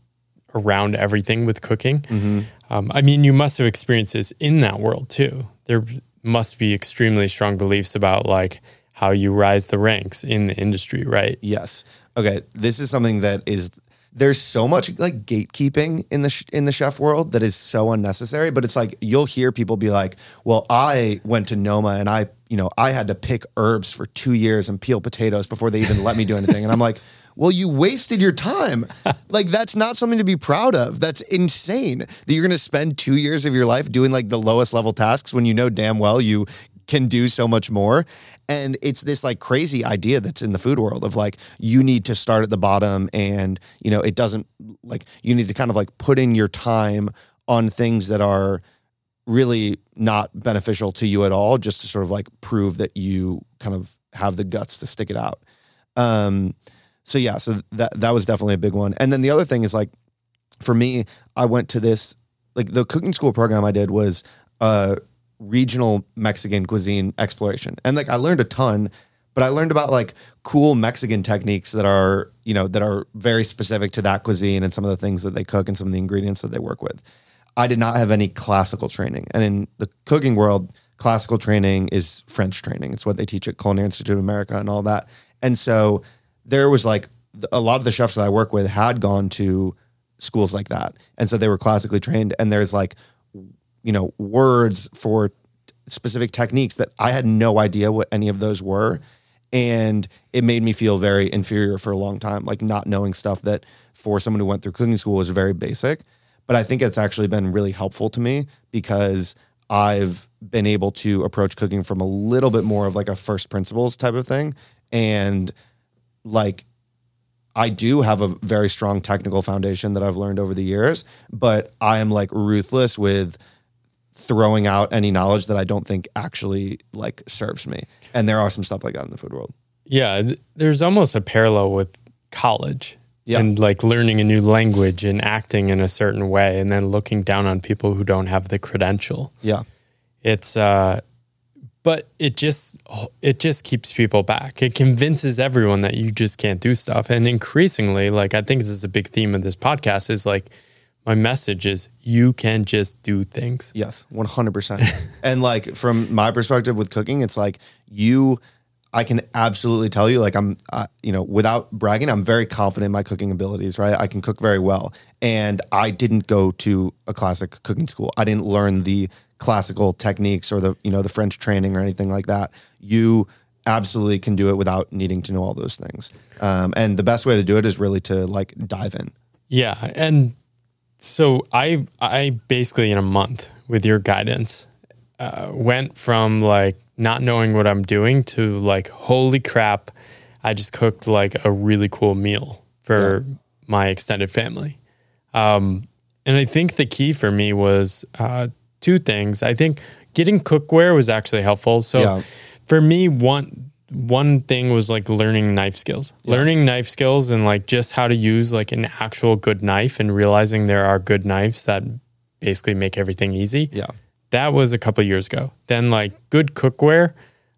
around everything with cooking. Mm-hmm. um, i mean you must have experienced this in that world too. There must be extremely strong beliefs about like how you rise the ranks in the industry right? Yes. Okay this is something that is there's so much like gatekeeping in the sh- in the chef world that is so unnecessary but it's like you'll hear people be like well i went to noma and i you know i had to pick herbs for two years and peel potatoes before they even let me do anything. And i'm like well you wasted your time. Like that's not something to be proud of. That's insane that you're going to spend two years of your life doing like the lowest level tasks when you know damn well you can do so much more. And it's this like crazy idea that's in the food world of like you need to start at the bottom and you know it doesn't like you need to kind of like put in your time on things that are really not beneficial to you at all, just to sort of like prove that you kind of have the guts to stick it out. Um, so yeah, so that that was definitely a big one. And then the other thing is like, for me, I went to this like the cooking school program I did was uh regional Mexican cuisine exploration, and like I learned a ton. But I learned about like cool Mexican techniques that are, you know, that are very specific to that cuisine and some of the things that they cook and some of the ingredients that they work with. I did not have any classical training. And in the cooking world, classical training is French training. It's what they teach at Culinary Institute of America and all that. And so there was like a lot of the chefs that I work with had gone to schools like that. And so they were classically trained. And there's like, you know, words for specific techniques that I had no idea what any of those were. And it made me feel very inferior for a long time, like not knowing stuff that for someone who went through cooking school was very basic. But I think it's actually been really helpful to me because I've been able to approach cooking from a little bit more of like a first principles type of thing. And like, I do have a very strong technical foundation that I've learned over the years, but I am like ruthless with throwing out any knowledge that I don't think actually like serves me. And there are some stuff like that in the food world. Yeah, th- there's almost a parallel with college Yeah. and like learning a new language and acting in a certain way and then looking down on people who don't have the credential. Yeah. It's uh but it just it just keeps people back. It convinces everyone that you just can't do stuff. And increasingly, like I think this is a big theme of this podcast is like my message is you can just do things. Yes, 100%. and like from my perspective with cooking, it's like you I can absolutely tell you like I'm uh, you know, without bragging, I'm very confident in my cooking abilities, right? I can cook very well. And I didn't go to a classic cooking school. I didn't learn the classical techniques or the, you know, the French training or anything like that. You absolutely can do it without needing to know all those things. Um, and the best way to do it is really to like dive in. Yeah, and so I I basically in a month with your guidance uh, went from like not knowing what I'm doing to like holy crap, I just cooked like a really cool meal for my extended family. Um, and I think the key for me was uh, two things. I think getting cookware was actually helpful. So Yeah. for me, one one thing was like learning knife skills, learning knife skills, and like just how to use like an actual good knife, and realizing there are good knives that basically make everything easy. Yeah. That was a couple years ago. Then like good cookware,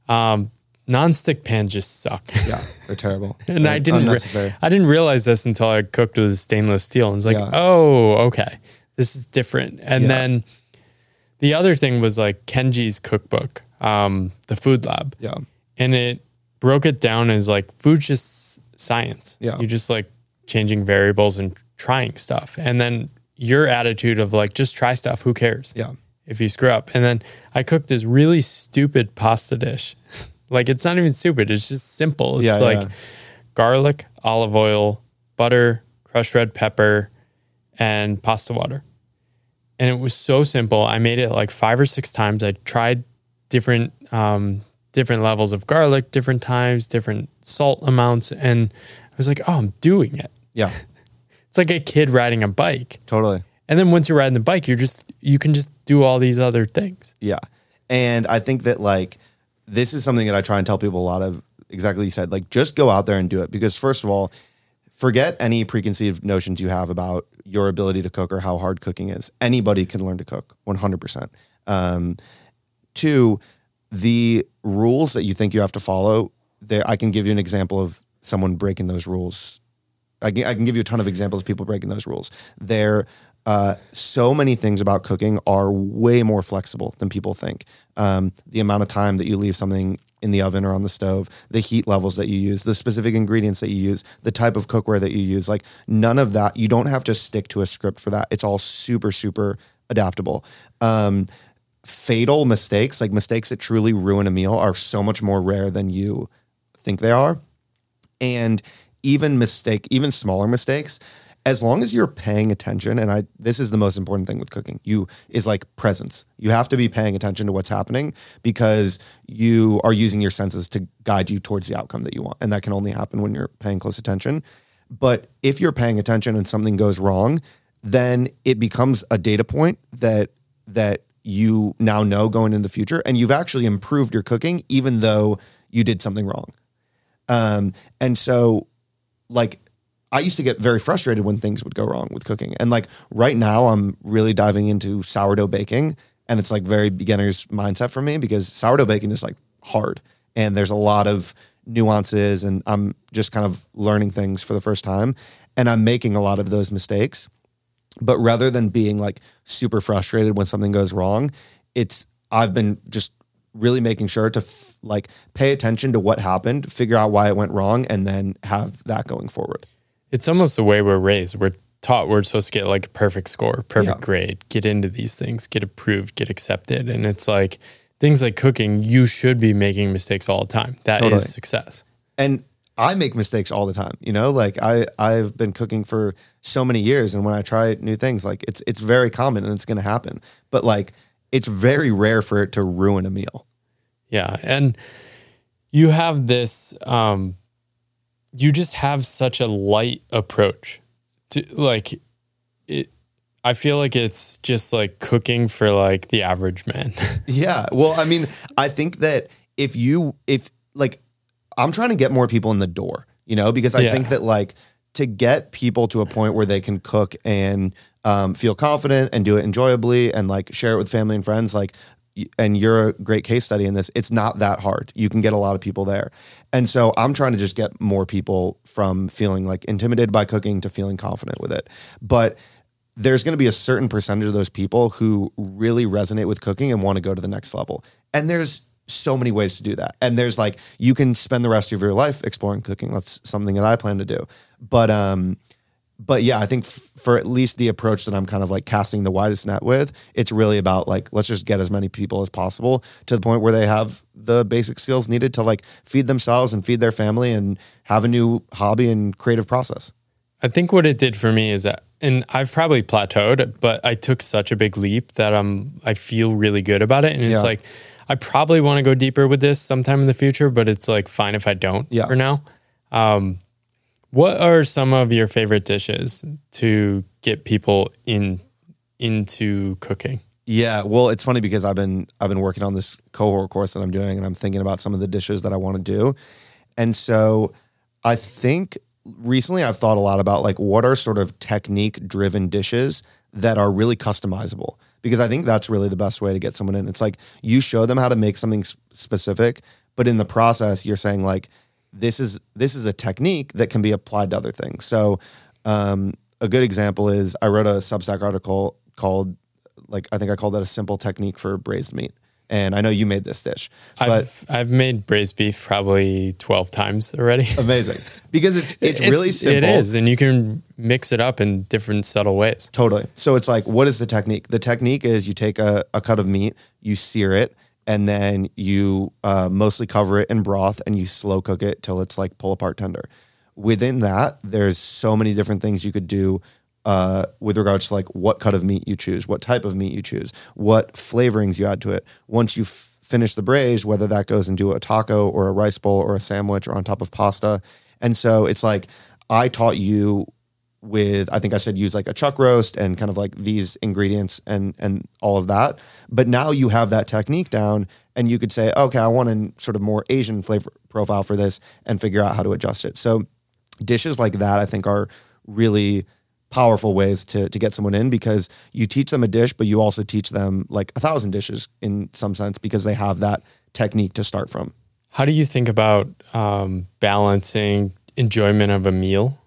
um, nonstick pans just suck. Yeah. They're terrible. and I They're didn't re- I didn't realize this until I cooked with stainless steel and was like, Yeah. oh, okay, this is different. And Yeah. then the other thing was like Kenji's cookbook, um, the Food Lab, yeah. and it broke it down as like food's just science. Yeah. you just like changing variables and trying stuff, and then your attitude of like just try stuff. Who cares? Yeah. if you screw up. And then I cooked this really stupid pasta dish. like it's not even stupid, it's just simple. It's Yeah, like yeah. garlic, olive oil, butter, crushed red pepper, and pasta water. And it was so simple. I made it like five or six times. I tried different um, different levels of garlic, different times, different salt amounts, and I was like, "Oh, I'm doing it." Yeah. It's like a kid riding a bike. Totally. And then once you're riding the bike, you're just you can just do all these other things. Yeah. And I think that like this is something that I try and tell people a lot of exactly you said, like just go out there and do it. Because first of all, forget any preconceived notions you have about your ability to cook or how hard cooking is. Anybody can learn to cook 100%. Um, two, the rules that you think you have to follow, there I can give you an example of someone breaking those rules. I can, I can give you a ton of examples of people breaking those rules. There, uh, so many things about cooking are way more flexible than people think. Um, the amount of time that you leave something in the oven or on the stove, the heat levels that you use, the specific ingredients that you use, the type of cookware that you use, like none of that. You don't have to stick to a script for that. It's all super, super adaptable. Um, fatal mistakes, like mistakes that truly ruin a meal, are so much more rare than you think they are. And even mistake, even smaller mistakes, as long as you're paying attention, and I this is the most important thing with cooking, you is like presence. You have to be paying attention to what's happening because you are using your senses to guide you towards the outcome that you want. And that can only happen when you're paying close attention. But if you're paying attention and something goes wrong, then it becomes a data point that that you now know going into the future, and you've actually improved your cooking, even though you did something wrong. Um, and so, like, I used to get very frustrated when things would go wrong with cooking. And like right now, I'm really diving into sourdough baking, and it's like very beginner's mindset for me because sourdough baking is like hard, and there's a lot of nuances, and I'm just kind of learning things for the first time, and I'm making a lot of those mistakes. But rather than being like super frustrated when something goes wrong, it's I've been just really making sure to f- like pay attention to what happened, figure out why it went wrong, and then have that going forward. It's almost the way we're raised. We're taught we're supposed to get like a perfect score, perfect Yeah. grade, get into these things, get approved, get accepted. And it's like things like cooking, you should be making mistakes all the time. That is Totally. success. and I make mistakes all the time. You know, like I I've been cooking for so many years, and when I try new things, like it's it's very common and it's going to happen. But like it's very rare for it to ruin a meal. Yeah. And you have this, um, you just have such a light approach to like it. I feel like it's just like cooking for like the average man. Yeah. Well, I mean, I think that if you if like I'm trying to get more people in the door, you know, because I Yeah. think that like to get people to a point where they can cook and um, feel confident and do it enjoyably and like share it with family and friends, like and you're a great case study in this. It's not that hard. You can get a lot of people there. And so I'm trying to just get more people from feeling like intimidated by cooking to feeling confident with it. But there's going to be a certain percentage of those people who really resonate with cooking and want to go to the next level. And there's so many ways to do that. And there's like you can spend the rest of your life exploring cooking. That's something that I plan to do. But um but yeah, I think f- for at least the approach that I'm kind of like casting the widest net with, it's really about like let's just get as many people as possible to the point where they have the basic skills needed to like feed themselves and feed their family and have a new hobby and creative process. I think what it did for me is that, and I've probably plateaued, but I took such a big leap that I'm, I feel really good about it. And it's Yeah. like, I probably want to go deeper with this sometime in the future, but it's like fine if I don't Yeah. for now. Um, what are some of your favorite dishes to get people in into cooking? Yeah, well, it's funny because I've been I've been working on this cohort course that I'm doing, and I'm thinking about some of the dishes that I want to do, and so I think recently I've thought a lot about like what are sort of technique driven dishes that are really customizable because I think that's really the best way to get someone in. It's like you show them how to make something specific, but in the process you're saying like this is this is a technique that can be applied to other things. So um, a good example is I wrote a Substack article called like I think I called that a simple technique for braised meat. And I know you made this dish, but I've I've made braised beef probably twelve times already. amazing because it's it's, really simple. It is, and you can mix it up in different subtle ways. Totally. So it's like, what is the technique? The technique is you take a, a cut of meat, you sear it, and then you uh, mostly cover it in broth and you slow cook it till it's like pull apart tender. Within that, there's so many different things you could do uh, with regards to like what cut of meat you choose, what type of meat you choose, what flavorings you add to it. Once you f- finish the braise, whether that goes into a taco or a rice bowl or a sandwich or on top of pasta. And so it's like, I taught you with I think I said use like a chuck roast and kind of like these ingredients and and all of that. But now you have that technique down and you could say, okay, I want a sort of more Asian flavor profile for this and figure out how to adjust it. So dishes like that I think are really powerful ways to to get someone in because you teach them a dish, but you also teach them like a thousand dishes in some sense because they have that technique to start from. How do you think about um, balancing enjoyment of a meal?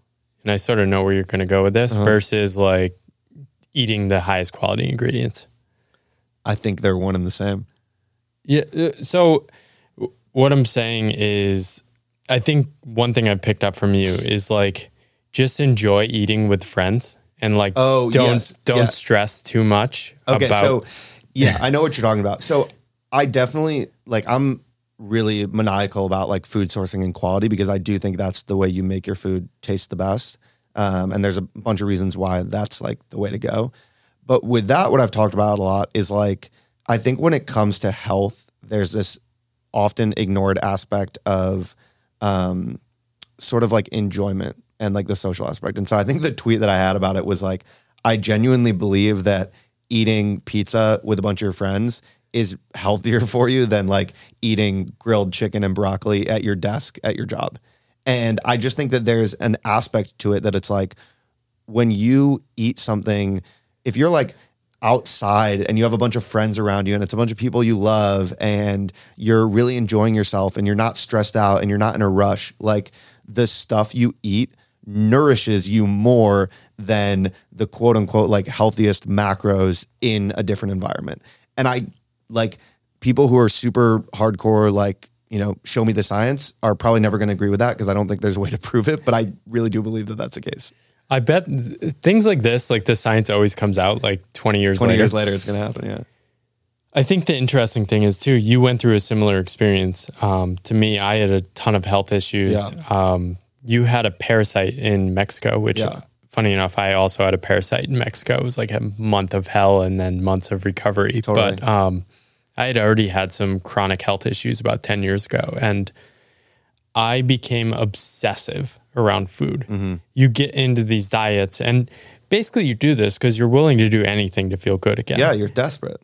And I sort of know where you're going to go with this versus like eating the highest quality ingredients. I think they're one and the same. Yeah. uh, So what I'm saying is, I think one thing I picked up from you is like just enjoy eating with friends and like Oh, don't yes. don't Yeah. stress too much Okay, about so yeah, I know what you're talking about. So I definitely like I'm really maniacal about like food sourcing and quality because I do think that's the way you make your food taste the best. Um, and there's a bunch of reasons why that's like the way to go. But with that, what I've talked about a lot is like I think when it comes to health, there's this often ignored aspect of um, sort of like enjoyment and like the social aspect. And so I think the tweet that I had about it was like, I genuinely believe that eating pizza with a bunch of your friends is healthier for you than like eating grilled chicken and broccoli at your desk at your job. And I just think that there's an aspect to it that it's like when you eat something, if you're like outside and you have a bunch of friends around you and it's a bunch of people you love and you're really enjoying yourself and you're not stressed out and you're not in a rush, like the stuff you eat nourishes you more than the quote unquote like healthiest macros in a different environment. And I like people who are super hardcore, like, you know, show me the science are probably never going to agree with that because I don't think there's a way to prove it. But I really do believe that that's the case. I bet things like this, like the science always comes out like 20 years 20 later. years later, it's going to happen. Yeah. I think the interesting thing is too, you went through a similar experience. Um, to me, I had a ton of health issues. Yeah. Um, you had a parasite in Mexico, which, Yeah. funny enough, I also had a parasite in Mexico. It was like a month of hell and then months of recovery. Totally. But um, I had already had some chronic health issues about 10 years ago. And I became obsessive around food. Mm-hmm. You get into these diets, and basically, you do this because you're willing to do anything to feel good again. Yeah. You're desperate.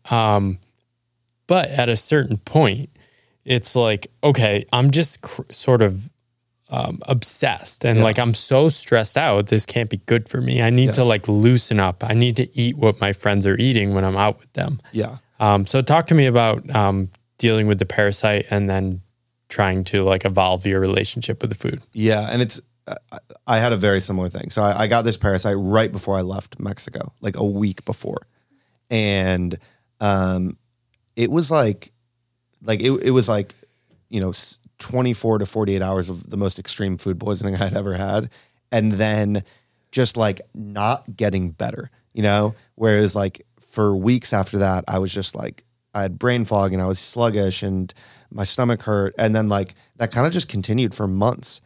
But at a certain point, it's like, okay, I'm just cr- sort of um, obsessed and yeah. like I'm so stressed out. This can't be good for me. I need yes. to like loosen up. I need to eat what my friends are eating when I'm out with them. Yeah. Um, so talk to me about um, dealing with the parasite and then trying to like evolve your relationship with the food. Yeah, and it's I had a very similar thing. So I, I got this parasite right before I left Mexico, like a week before, and um, it was like, like it, it was like, you know, s- 24 to 48 hours of the most extreme food poisoning I'd ever had. And then just like not getting better, you know? Whereas like for weeks after that, I was just like, I had brain fog and I was sluggish and my stomach hurt. And then like that kind of just continued for months.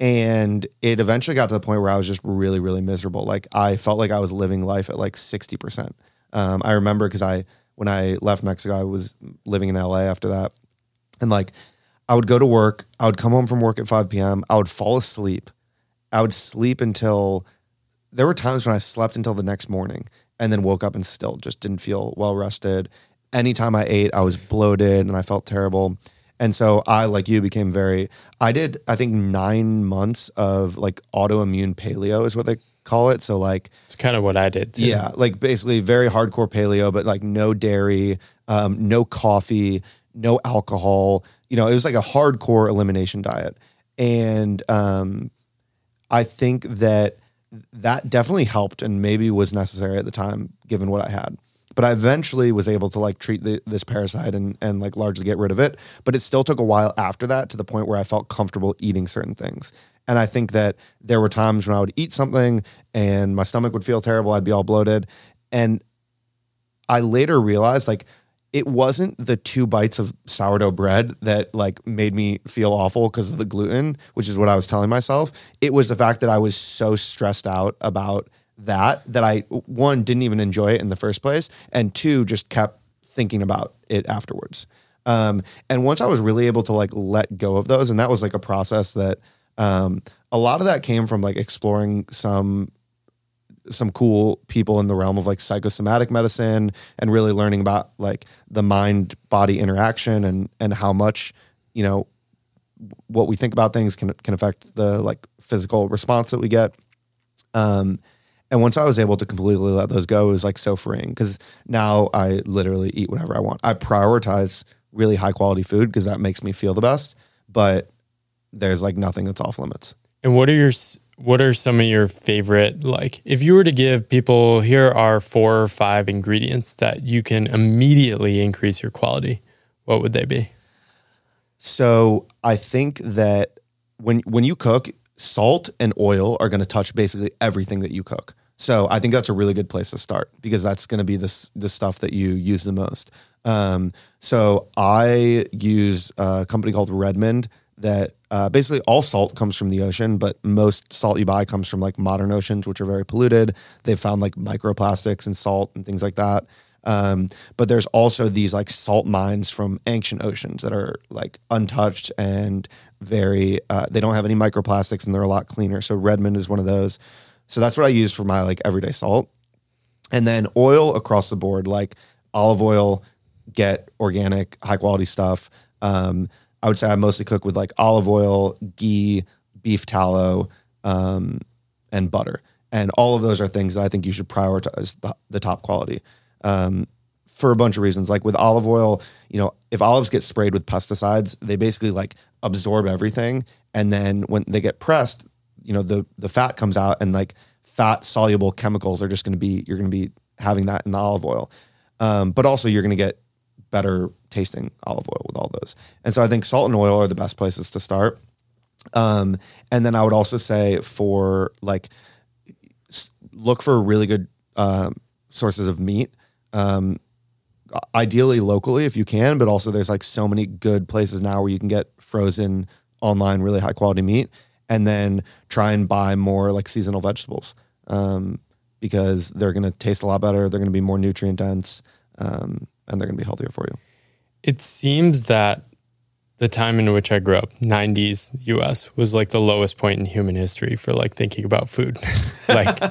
And it eventually got to the point where I was just really, really miserable. Like I felt like I was living life at like 60%. Um, I remember because I, when I left Mexico, I was living in LA after that. And like I would go to work, I would come home from work at five p.m. I would fall asleep, I would sleep until there were times when I slept until the next morning and then woke up and still just didn't feel well rested. Anytime I ate, I was bloated and I felt terrible. And so I, like you, became very, I did, I think, nine months of like autoimmune paleo is what they call it. So, like, It's kind of what I did. Too. yeah, like basically very hardcore paleo, but like no dairy, um, no coffee, no alcohol. You know, it was like a hardcore elimination diet. And um, I think that that definitely helped and maybe was necessary at the time, given what I had. But I eventually was able to like treat the, this parasite and, and like largely get rid of it. But it still took a while after that to the point where I felt comfortable eating certain things. And I think that there were times when I would eat something and my stomach would feel terrible. I'd be all bloated. And I later realized like it wasn't the two bites of sourdough bread that like made me feel awful because of the gluten, which is what I was telling myself. It was the fact that I was so stressed out about that that I one didn't even enjoy it in the first place, and two just kept thinking about it afterwards. Um, and once I was really able to like let go of those, and that was like a process that um, a lot of that came from like exploring some some cool people in the realm of like psychosomatic medicine and really learning about like the mind body interaction and and how much you know what we think about things can can affect the like physical response that we get um and once I was able to completely let those go, it was like so freeing because now I literally eat whatever I want. I prioritize really high quality food because that makes me feel the best, but there's like nothing that's off limits. And what are your what are some of your favorite like if you were to give people here are four or five ingredients that you can immediately increase your quality, what would they be? So I think that when when you cook, salt and oil are going to touch basically everything that you cook. So I think that's a really good place to start because that's going to be this the stuff that you use the most. Um, so I use a company called Redmond that uh, basically all salt comes from the ocean, but most salt you buy comes from like modern oceans, which are very polluted. They've found like microplastics in salt and things like that. Um, but there's also these like salt mines from ancient oceans that are like untouched and very, uh, they don't have any microplastics and they're a lot cleaner. So Redmond is one of those. So that's what I use for my like everyday salt. And then oil across the board, like olive oil, get organic, high quality stuff. Um, I would say I mostly cook with like olive oil, ghee, beef tallow, um, and butter. And all of those are things that I think you should prioritize the, the top quality um, for a bunch of reasons. Like with olive oil, you know, if olives get sprayed with pesticides, they basically like absorb everything. And then when they get pressed, you know, the, the fat comes out and like fat soluble chemicals are just going to be, you're going to be having that in the olive oil. Um, but also you're going to get better tasting olive oil with all those. And so I think salt and oil are the best places to start. Um, and then I would also say for like look for really good um, sources of meat. Um, ideally locally if you can, but also there's like so many good places now where you can get frozen online really high quality meat, and then try and buy more like seasonal vegetables um, because they're going to taste a lot better. They're going to be more nutrient dense, um, and they're going to be healthier for you. It seems that the time in which I grew up, 90s US, was like the lowest point in human history for like thinking about food. like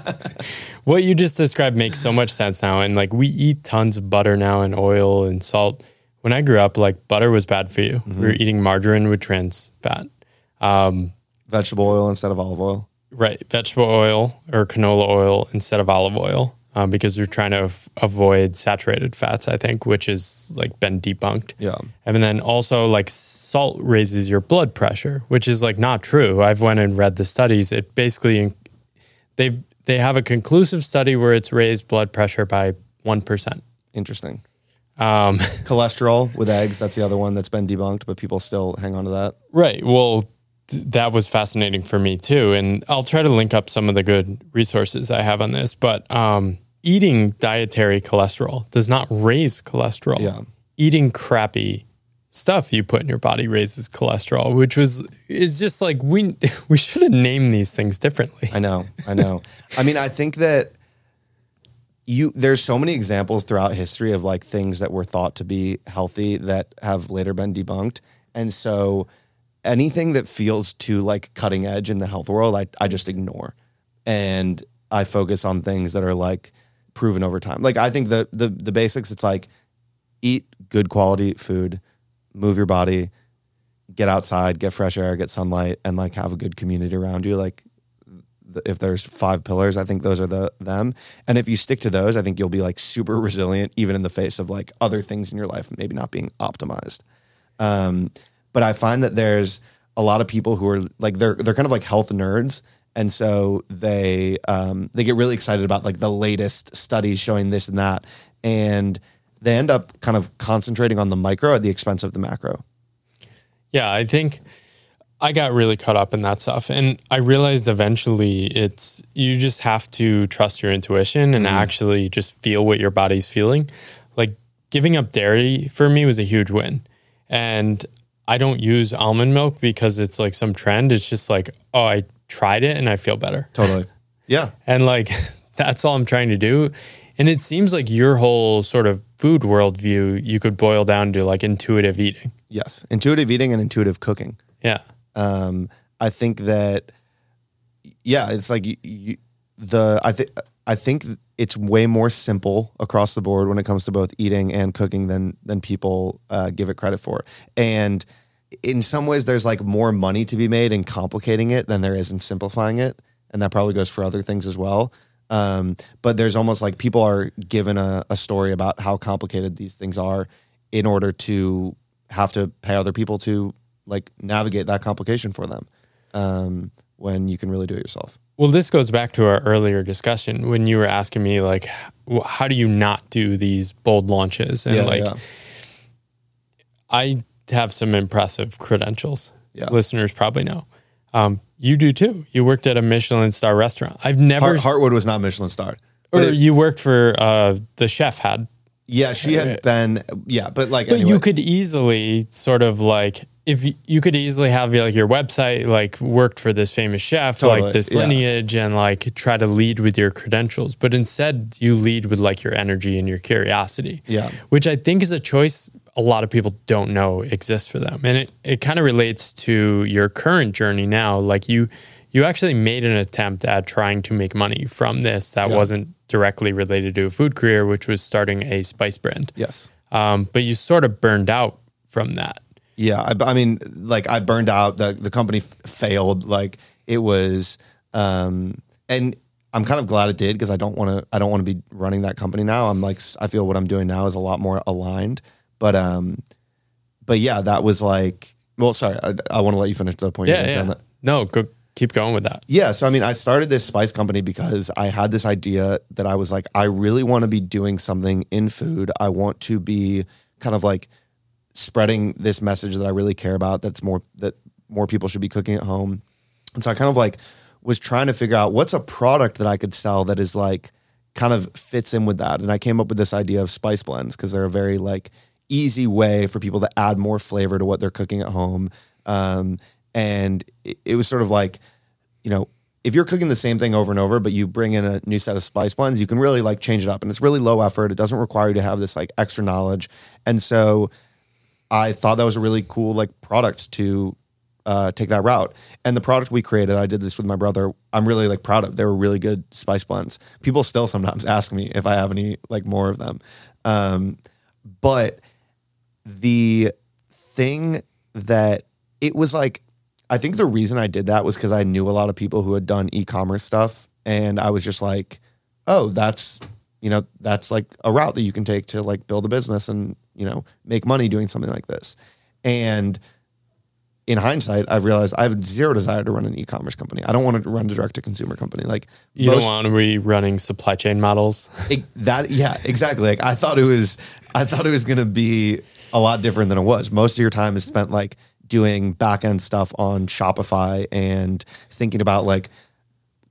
what you just described makes so much sense now. And like we eat tons of butter now and oil and salt. When I grew up, like butter was bad for you. Mm-hmm. We were eating margarine with trans fat. Um, vegetable oil instead of olive oil. Right. Vegetable oil or canola oil instead of olive oil um, because they're trying to f- avoid saturated fats, I think, which is like been debunked. Yeah. And then also like salt raises your blood pressure, which is like not true. I've went and read the studies. It basically they've they have a conclusive study where it's raised blood pressure by one percent. Interesting. Um, Cholesterol with eggs. That's the other one that's been debunked, but people still hang on to that. Right. Well, that was fascinating for me too, and I'll try to link up some of the good resources I have on this. But um, eating dietary cholesterol does not raise cholesterol. Yeah. Eating crappy stuff you put in your body raises cholesterol, which was is just like we we should have named these things differently. I know, I know. I mean, I think that you there's so many examples throughout history of like things that were thought to be healthy that have later been debunked. And so anything that feels too like cutting edge in the health world, I, I just ignore. And I focus on things that are like proven over time. Like I think the the the basics, it's like eat good quality food move your body, get outside, get fresh air, get sunlight, and like have a good community around you. Like if there's five pillars, I think those are the them. And if you stick to those, I think you'll be like super resilient, even in the face of like other things in your life maybe not being optimized. Um, but I find that there's a lot of people who are like they're they're kind of like health nerds, and so they um, they get really excited about like the latest studies showing this and that, and they end up kind of concentrating on the micro at the expense of the macro. Yeah, I think I got really caught up in that stuff. And I realized eventually it's you just have to trust your intuition and mm actually just feel what your body's feeling. Like giving up dairy for me was a huge win. And I don't use almond milk because it's like some trend. It's just like, oh, I tried it and I feel better. Totally. Yeah. and like that's all I'm trying to do. And it seems like your whole sort of food worldview you could boil down to like intuitive eating. Yes, intuitive eating and intuitive cooking. Yeah. Um, I think that, yeah, it's like you, you, the I think I think it's way more simple across the board when it comes to both eating and cooking than than people uh, give it credit for. And in some ways, there's like more money to be made in complicating it than there is in simplifying it, and that probably goes for other things as well. Um, but there's almost like people are given a, a story about how complicated these things are in order to have to pay other people to like navigate that complication for them um, when you can really do it yourself. Well, this goes back to our earlier discussion when you were asking me like, how do you not do these bold launches? And yeah, like, yeah. I have some impressive credentials. Yeah. Listeners probably know. Um, you do too. You worked at a Michelin star restaurant. I've never. Hart, Hartwood was not Michelin starred. Or it, you worked for uh, the chef had. Yeah, she had uh, been. Yeah, but like. But anyway. you could easily sort of like if you, you could easily have like your website like worked for this famous chef totally, like this lineage yeah. and like try to lead with your credentials but instead you lead with like your energy and your curiosity yeah which i think is a choice a lot of people don't know exists for them. And it, it kind of relates to your current journey now. Like you you actually made an attempt at trying to make money from this that Yeah. wasn't directly related to a food career, which was starting a spice brand. Yes. Um, but you sort of burned out from that. Yeah, I, I mean, like I burned out. The the company f- failed. Like it was, um, and I'm kind of glad it did because I don't want to. I don't want to be running that company now. I'm like, I feel what I'm doing now is a lot more aligned. But um, but yeah, that was like. Well, sorry, I, I want to let you finish the point. Yeah, yeah. that. No, go keep going with that. Yeah. So, I mean, I started this spice company because I had this idea that I was like, I really want to be doing something in food. I want to be kind of like spreading this message that I really care about. That's more, that more people should be cooking at home. And so I kind of like was trying to figure out what's a product that I could sell that is like kind of fits in with that. And I came up with this idea of spice blends because they're a very like easy way for people to add more flavor to what they're cooking at home. Um, and it, it was sort of like, you know, if you're cooking the same thing over and over, but you bring in a new set of spice blends, you can really like change it up. And it's really low effort. It doesn't require you to have this like extra knowledge. And so I thought that was a really cool like product to uh, take that route. And the product we created, I did this with my brother. I'm really like proud of. They were really good spice blends. People still sometimes ask me if I have any like more of them. Um, but the thing that it was like, I think the reason I did that was because I knew a lot of people who had done e-commerce stuff, and I was just like, oh, that's you know that's like a route that you can take to like build a business and you know make money doing something like this. And in hindsight, I've realized I have zero desire to run an e-commerce company. I don't want to run a direct to consumer company. Like You most- don't want to be running supply chain models. it, that yeah exactly like i thought it was i thought it was going to be a lot different than it was. Most of your time is spent like doing back end stuff on shopify and thinking about like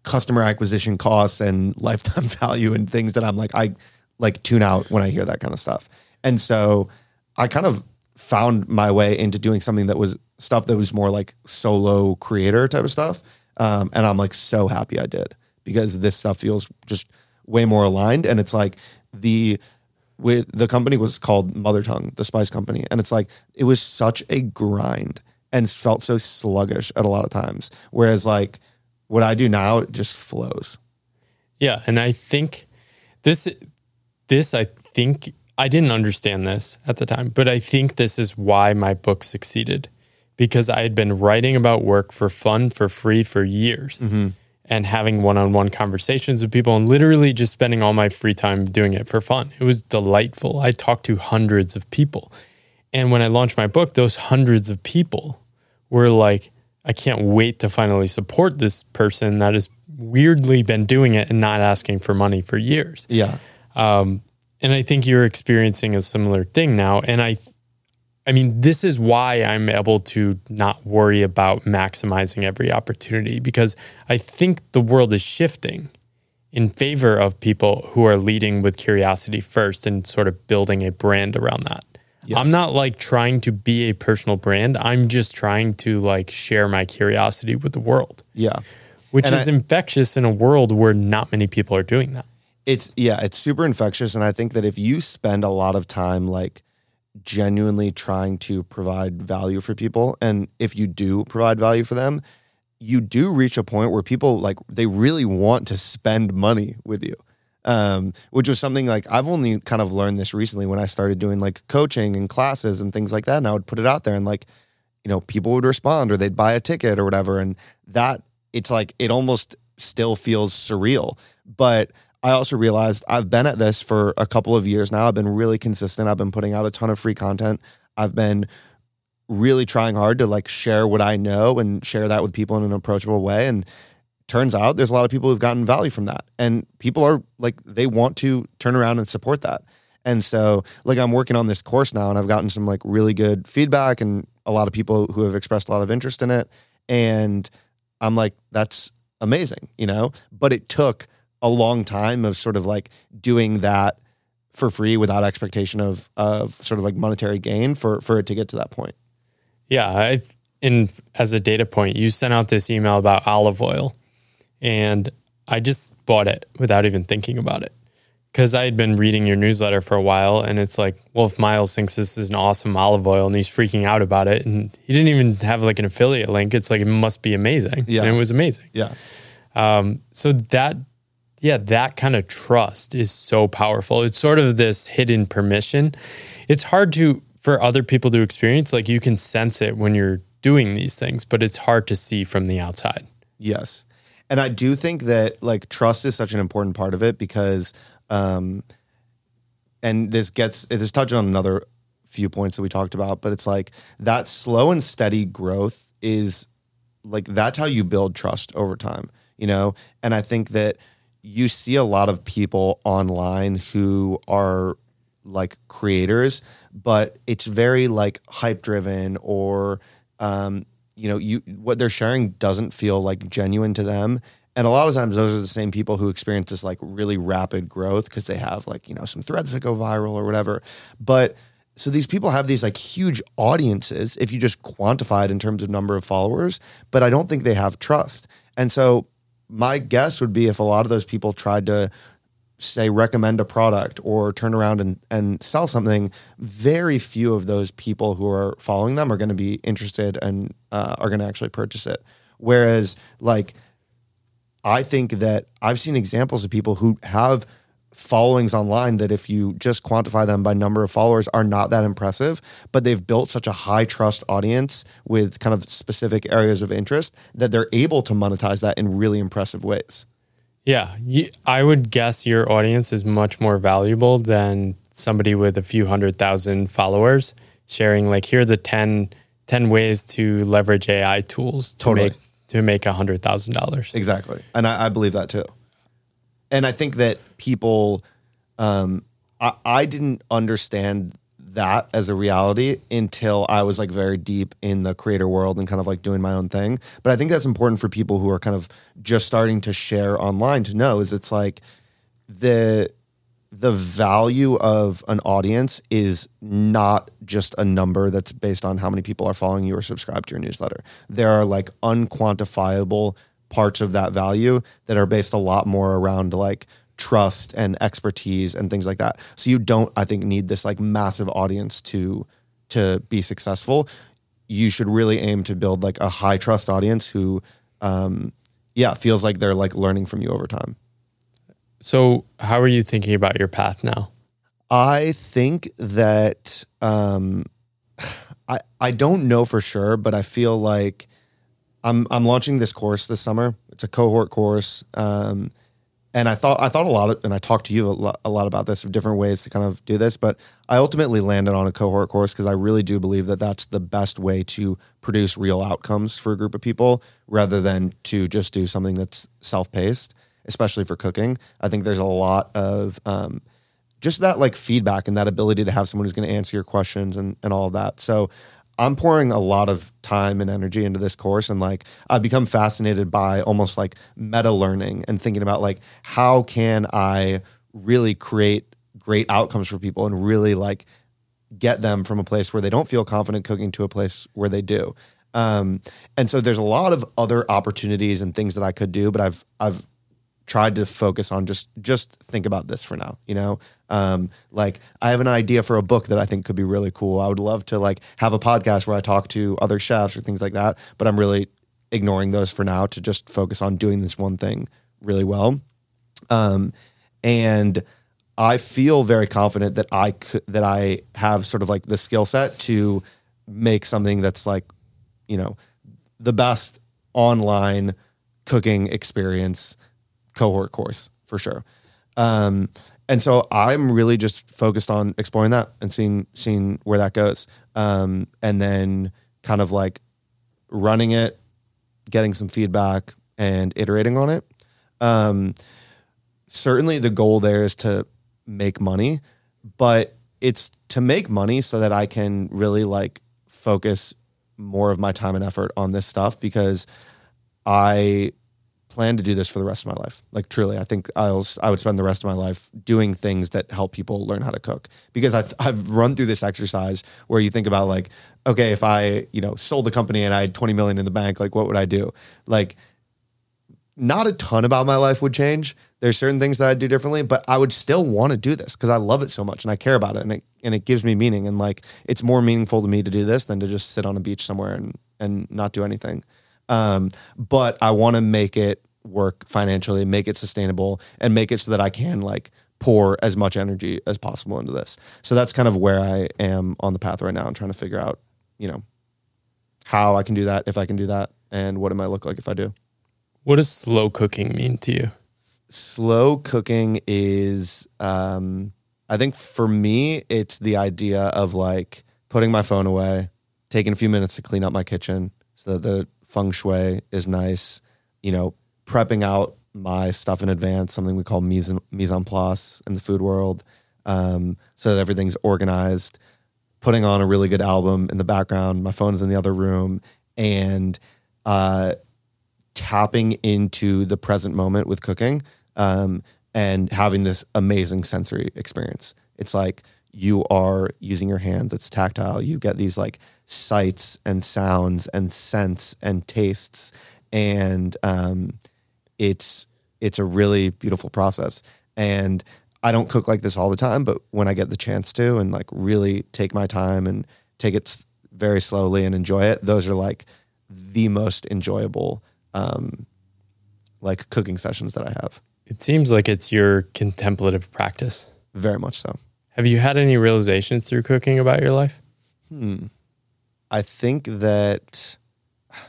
customer acquisition costs and lifetime value and things that i'm like i like tune out when i hear that kind of stuff. And so i kind of found my way into doing something that was stuff that was more like solo creator type of stuff um, and i'm like so happy i did because this stuff feels just way more aligned. And it's like the with the company was called mother tongue the spice company. And it's like it was such a grind and felt so sluggish at a lot of times. Whereas like what i do now it just flows. Yeah, and I think this this I think I didn't understand this at the time, but I think this is why my book succeeded. Because I had been writing about work for fun for free for years mm-hmm. And having one-on-one conversations with people and literally just spending all my free time doing it for fun. It was delightful. I talked to hundreds of people. And when I launched my book, those hundreds of people were like, I can't wait to finally support this person that has weirdly been doing it and not asking for money for years. yeah Um, and I think you're experiencing a similar thing now. And I, I mean, this is why I'm able to not worry about maximizing every opportunity because I think the world is shifting in favor of people who are leading with curiosity first and sort of building a brand around that. Yes. I'm not like trying to be a personal brand. I'm just trying to like share my curiosity with the world, yeah which And is I- infectious in a world where not many people are doing that. it's yeah it's super infectious and i think that if you spend a lot of time like genuinely trying to provide value for people. And if you do provide value for them you do reach a point where people like they really want to spend money with you. Um, which was something like i've only kind of learned this recently when i started doing like coaching and classes and things like that and i would put it out there and like you know people would respond or they'd buy a ticket or whatever and that it's like it almost still feels surreal. But i also realized i've been at this for a couple of years now. I've been really consistent. I've been putting out a ton of free content. I've been really trying hard to like share what i know and share that with people in an approachable way. And turns out there's a lot of people who've gotten value from that. And people are like they want to turn around and support that. And so like i'm working on this course now and i've gotten some like really good feedback and a lot of people who have expressed a lot of interest in it. And i'm like that's amazing you know? But it took a long time of sort of like doing that for free without expectation of of sort of like monetary gain for for it to get to that point Yeah, I in as a data point, you sent out this email about olive oil, and I just bought it without even thinking about it because I had been reading your newsletter for a while, and it's like, well, if Myles thinks this is an awesome olive oil and he's freaking out about it, and he didn't even have like an affiliate link, it's like it must be amazing. Yeah. and it was amazing. Yeah. Um, so that, yeah, that kind of trust is so powerful. It's sort of this hidden permission. It's hard to for other people to experience. Like you can sense it when you're doing these things, but it's hard to see from the outside. Yes. And I do think that like trust is such an important part of it because um and this gets this touching on another few points that we talked about, but it's like that slow and steady growth is like that's how you build trust over time, you know? And I think that you see a lot of people online who are like creators, but it's very like hype driven or um, you know, you what they're sharing doesn't feel like genuine to them. And a lot of times those are the same people who experience this like really rapid growth because they have like, you know, some threads that go viral or whatever. But so these people have these like huge audiences if you just quantify it in terms of number of followers, but I don't think they have trust. And so my guess would be if a lot of those people tried to say recommend a product or turn around and, and sell something, very few of those people who are following them are going to be interested and uh, are going to actually purchase it. Whereas, like, I think that I've seen examples of people who have followings online that if you just quantify them by number of followers are not that impressive but they've built such a high trust audience with kind of specific areas of interest that they're able to monetize that in really impressive ways Yeah, I would guess your audience is much more valuable than somebody with a few hundred thousand followers sharing like here are the 10, 10 ways to leverage AI tools to Totally. make to make a hundred thousand dollars. Exactly. And I, I believe that too. And I think that people, um, I, I didn't understand that as a reality until I was like very deep in the creator world and kind of like doing my own thing. But I think that's important for people who are kind of just starting to share online to know is it's like the the value of an audience is not just a number that's based on how many people are following you or subscribed to your newsletter. There are like unquantifiable parts of that value that are based a lot more around like trust and expertise and things like that. So you don't I think need this like massive audience to to be successful. You should really aim to build like a high trust audience who um yeah, feels like they're like learning from you over time. So how are you thinking about your path now? I think that um, I I don't know for sure, but I feel like I'm I'm launching this course this summer. It's a cohort course, um, and I thought I thought a lot, of, and I talked to you a lot, a lot about this of different ways to kind of do this. But I ultimately landed on a cohort course because I really do believe that that's the best way to produce real outcomes for a group of people, rather than to just do something that's self paced, especially for cooking. I think there's a lot of um, just that like feedback and that ability to have someone who's going to answer your questions and, and all of that. So I'm pouring a lot of time and energy into this course and like I've become fascinated by almost like meta learning and thinking about like how can I really create great outcomes for people and really like get them from a place where they don't feel confident cooking to a place where they do. Um, and so there's a lot of other opportunities and things that I could do, but I've I've tried to focus on just just think about this for now you know um like i have an idea for a book that i think could be really cool i would love to like have a podcast where i talk to other chefs or things like that but i'm really ignoring those for now to just focus on doing this one thing really well um and i feel very confident that i could that i have sort of like the skill set to make something that's like you know the best online cooking experience cohort course for sure. Um, and so I'm really just focused on exploring that and seeing seeing where that goes. Um, and then kind of like running it, getting some feedback and iterating on it. Um, certainly the goal there is to make money, but it's to make money so that I can really like focus more of my time and effort on this stuff because I plan to do this for the rest of my life. Like truly, I think I'll I would spend the rest of my life doing things that help people learn how to cook because I've I've run through this exercise where you think about like okay, if I you know sold the company and I had twenty million in the bank, like what would I do? Like not a ton about my life would change. There's certain things that I'd do differently, but I would still want to do this because I love it so much and I care about it and it and it gives me meaning and like it's more meaningful to me to do this than to just sit on a beach somewhere and and not do anything. Um, but I want to make it work financially, make it sustainable, and make it so that I can like pour as much energy as possible into this. So that's kind of where I am on the path right now and trying to figure out, you know, how I can do that, if I can do that, and what it might look like if I do. What does slow cooking mean to you? Slow cooking is, um, I think for me, it's the idea of like putting my phone away, taking a few minutes to clean up my kitchen so that the feng shui is nice, you know, prepping out my stuff in advance, something we call mise en, mise en place in the food world, um, so that everything's organized. Putting on a really good album in the background, my phone's in the other room, and uh, tapping into the present moment with cooking um, and having this amazing sensory experience. It's like you are using your hands, it's tactile. You get these like sights and sounds and scents and tastes. And um, it's it's a really beautiful process. And I don't cook like this all the time, but when I get the chance to and like really take my time and take it very slowly and enjoy it, those are like the most enjoyable um, like cooking sessions that I have. It seems like it's your contemplative practice. Very much so. Have you had any realizations through cooking about your life? Hmm. I think that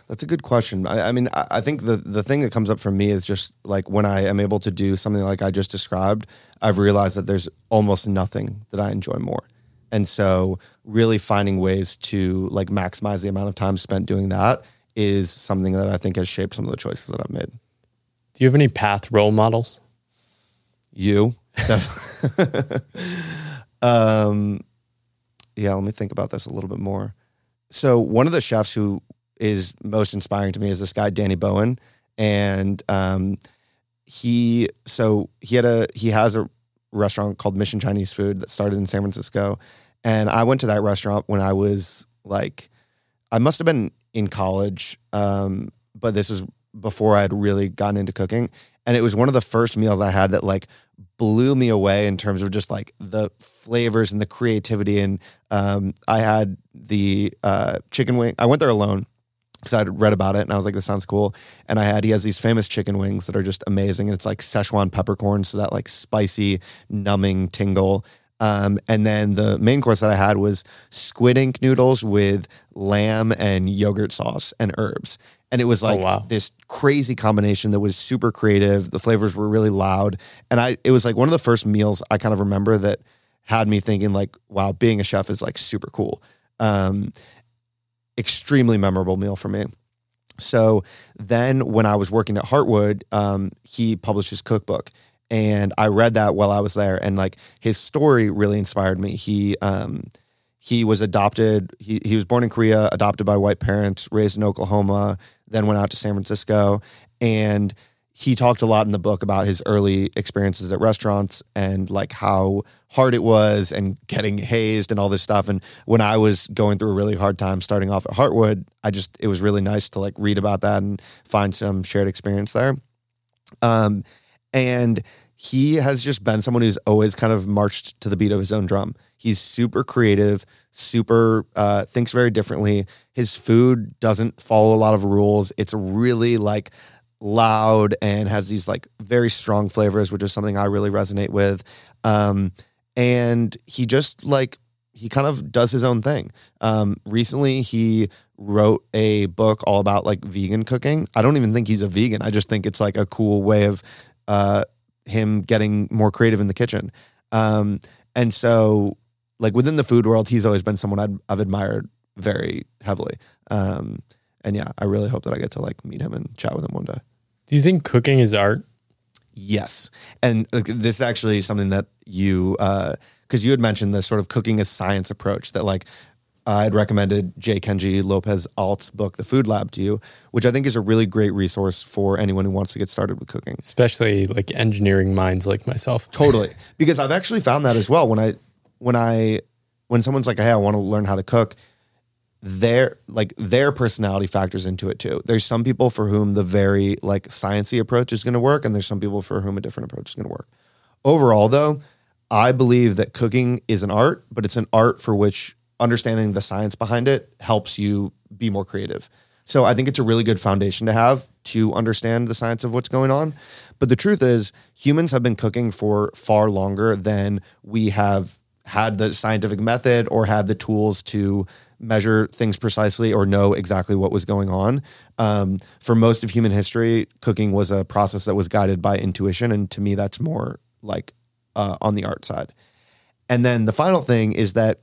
that's a good question. I, I mean, I, I, think the the thing that comes up for me is just like when I am able to do something like I just described, I've realized that there's almost nothing that I enjoy more. And so really finding ways to like maximize the amount of time spent doing that is something that I think has shaped some of the choices that I've made. Do you have any path role models? You. um, yeah, let me think about this a little bit more. So one of the chefs who is most inspiring to me is this guy Danny Bowien, and um, he so he had a he has a restaurant called Mission Chinese Food that started in San Francisco, and I went to that restaurant when I was like, I must have been in college, um, but this was before I had really gotten into cooking, and it was one of the first meals I had that like blew me away in terms of just like the flavors and the creativity. And um, I had the uh, chicken wing. I went there alone because I'd read about it and I was like, this sounds cool. And I had, he has these famous chicken wings that are just amazing. And it's like Szechuan peppercorn. So that like spicy, numbing tingle. Um, and then the main course that I had was squid ink noodles with lamb and yogurt sauce and herbs. And it was like oh, wow. this crazy combination that was super creative. The flavors were really loud. And I, it was like one of the first meals I kind of remember that had me thinking like, wow, being a chef is like super cool. Um, extremely memorable meal for me. So then when I was working at Hartwood, um, he published his cookbook and I read that while I was there and like his story really inspired me. He um, he was adopted he, he was born in Korea, adopted by white parents, raised in Oklahoma, then went out to San Francisco and he talked a lot in the book about his early experiences at restaurants and like how hard it was and getting hazed and all this stuff. And when I was going through a really hard time starting off at Hartwood, I just it was really nice to like read about that and find some shared experience there. Um, and he has just been someone who's always kind of marched to the beat of his own drum. He's super creative, super uh, thinks very differently. His food doesn't follow a lot of rules. It's really like loud and has these like very strong flavors, which is something I really resonate with. Um, and he just like he kind of does his own thing. Um, recently, he wrote a book all about like vegan cooking. I don't even think he's a vegan. I just think it's like a cool way of uh, him getting more creative in the kitchen. Um, and so, like within the food world, he's always been someone i have admired very heavily. Um, and yeah, I really hope that I get to like meet him and chat with him one day. Do you think cooking is art? Yes. And like, this is actually something that you, uh because uh, you had mentioned the sort of cooking as science approach that like I had recommended Jay Kenji Lopez Alt's book, The Food Lab, to you, which I think is a really great resource for anyone who wants to get started with cooking. Especially like engineering minds like myself. Totally. Because I've actually found that as well. When I, when I, when someone's like, hey, I want to learn how to cook, their like their personality factors into it too. There's some people for whom the very like sciency approach is going to work, and there's some people for whom a different approach is going to work. Overall, though, I believe that cooking is an art, but it's an art for which understanding the science behind it helps you be more creative. So I think it's a really good foundation to have to understand the science of what's going on. But the truth is, humans have been cooking for far longer than we have had the scientific method or had the tools to measure things precisely or know exactly what was going on. Um, for most of human history, cooking was a process that was guided by intuition. And to me, that's more like uh, on the art side. And then the final thing is that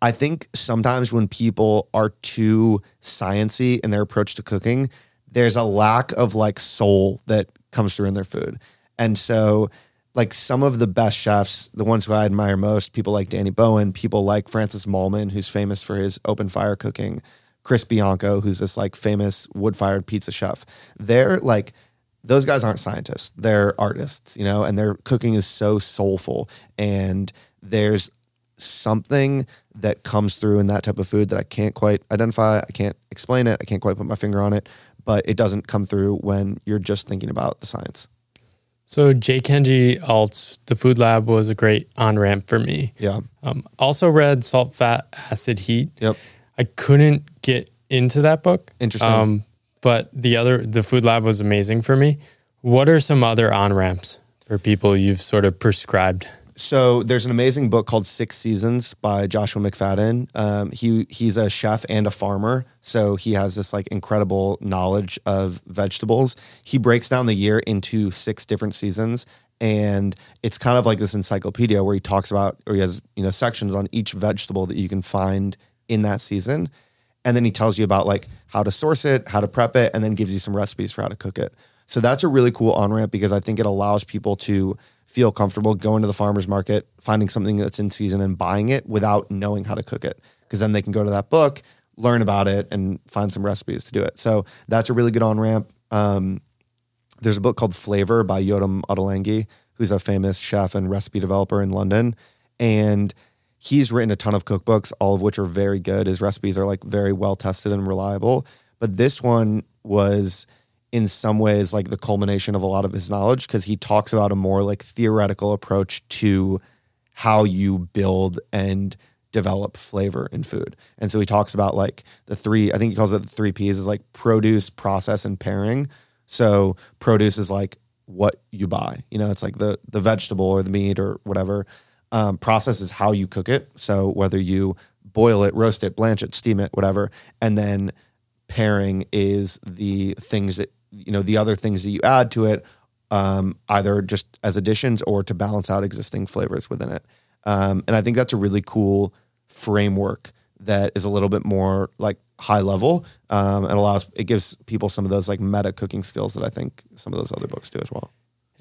I think sometimes when people are too sciency in their approach to cooking, there's a lack of like soul that comes through in their food. And so like some of the best chefs, the ones who I admire most, people like Danny Bowien, people like Francis Mallmann, who's famous for his open fire cooking, Chris Bianco, who's this like famous wood fired pizza chef. They're like those guys aren't scientists. They're artists, you know, and their cooking is so soulful and there's something that comes through in that type of food that I can't quite identify. I can't explain it. I can't quite put my finger on it, but it doesn't come through when you're just thinking about the science. So J. Kenji Alt's The Food Lab was a great on ramp for me. Yeah. Um, also read Salt, Fat, Acid, Heat. Yep. I couldn't get into that book. Interesting. Um, but the other, The Food Lab was amazing for me. What are some other on ramps for people you've sort of prescribed? So there's an amazing book called Six Seasons by Joshua McFadden. Um, he he's a chef and a farmer, so he has this like incredible knowledge of vegetables. He breaks down the year into six different seasons, and it's kind of like this encyclopedia where he talks about, or he has you know sections on each vegetable that you can find in that season, and then he tells you about like how to source it, how to prep it, and then gives you some recipes for how to cook it. So that's a really cool on ramp because I think it allows people to feel comfortable going to the farmer's market, finding something that's in season and buying it without knowing how to cook it. Because then they can go to that book, learn about it, and find some recipes to do it. So that's a really good on ramp. Um, there's a book called Flavor by Yotam Ottolenghi, who's a famous chef and recipe developer in London. And he's written a ton of cookbooks, all of which are very good. His recipes are like very well tested and reliable. But this one was in some ways like the culmination of a lot of his knowledge because he talks about a more like theoretical approach to how you build and develop flavor in food. And so he talks about like the three, I think he calls it the three P's is like produce, process, and pairing. So produce is like what you buy. You know, it's like the the vegetable or the meat or whatever. Um, process is how you cook it. So whether you boil it, roast it, blanch it, steam it, whatever. And then pairing is the things that you know the other things that you add to it um, either just as additions or to balance out existing flavors within it um, and i think that's a really cool framework that is a little bit more like high level um, and allows it gives people some of those like meta cooking skills that i think some of those other books do as well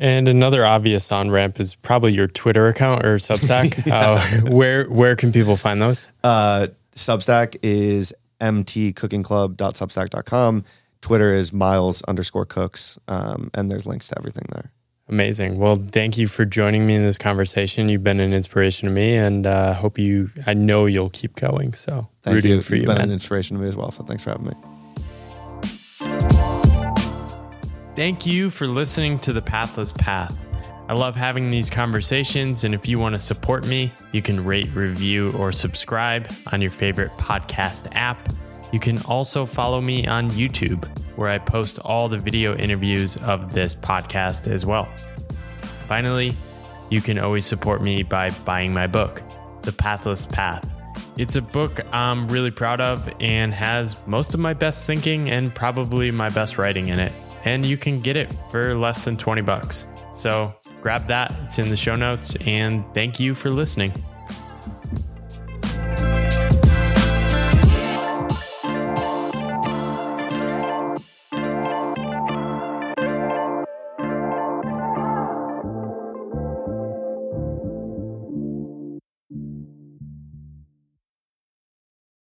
and another obvious on ramp is probably your Twitter account or Substack. yeah. uh, where where can people find those? Uh, Substack is mtcookingclub.substack.com. Twitter is myles underscore cooks, um, and there's links to everything there. Amazing. Well, thank you for joining me in this conversation. You've been an inspiration to me, and uh, hope you. I know you'll keep going. So thank rooting you. for You've you. Been man. an inspiration to me as well. So thanks for having me. Thank you for listening to the Pathless Path. I love having these conversations, and if you want to support me, you can rate, review, or subscribe on your favorite podcast app. You can also follow me on YouTube, where I post all the video interviews of this podcast as well. Finally, you can always support me by buying my book, The Pathless Path. It's a book I'm really proud of and has most of my best thinking and probably my best writing in it. And you can get it for less than 20 bucks. So grab that, it's in the show notes, and thank you for listening.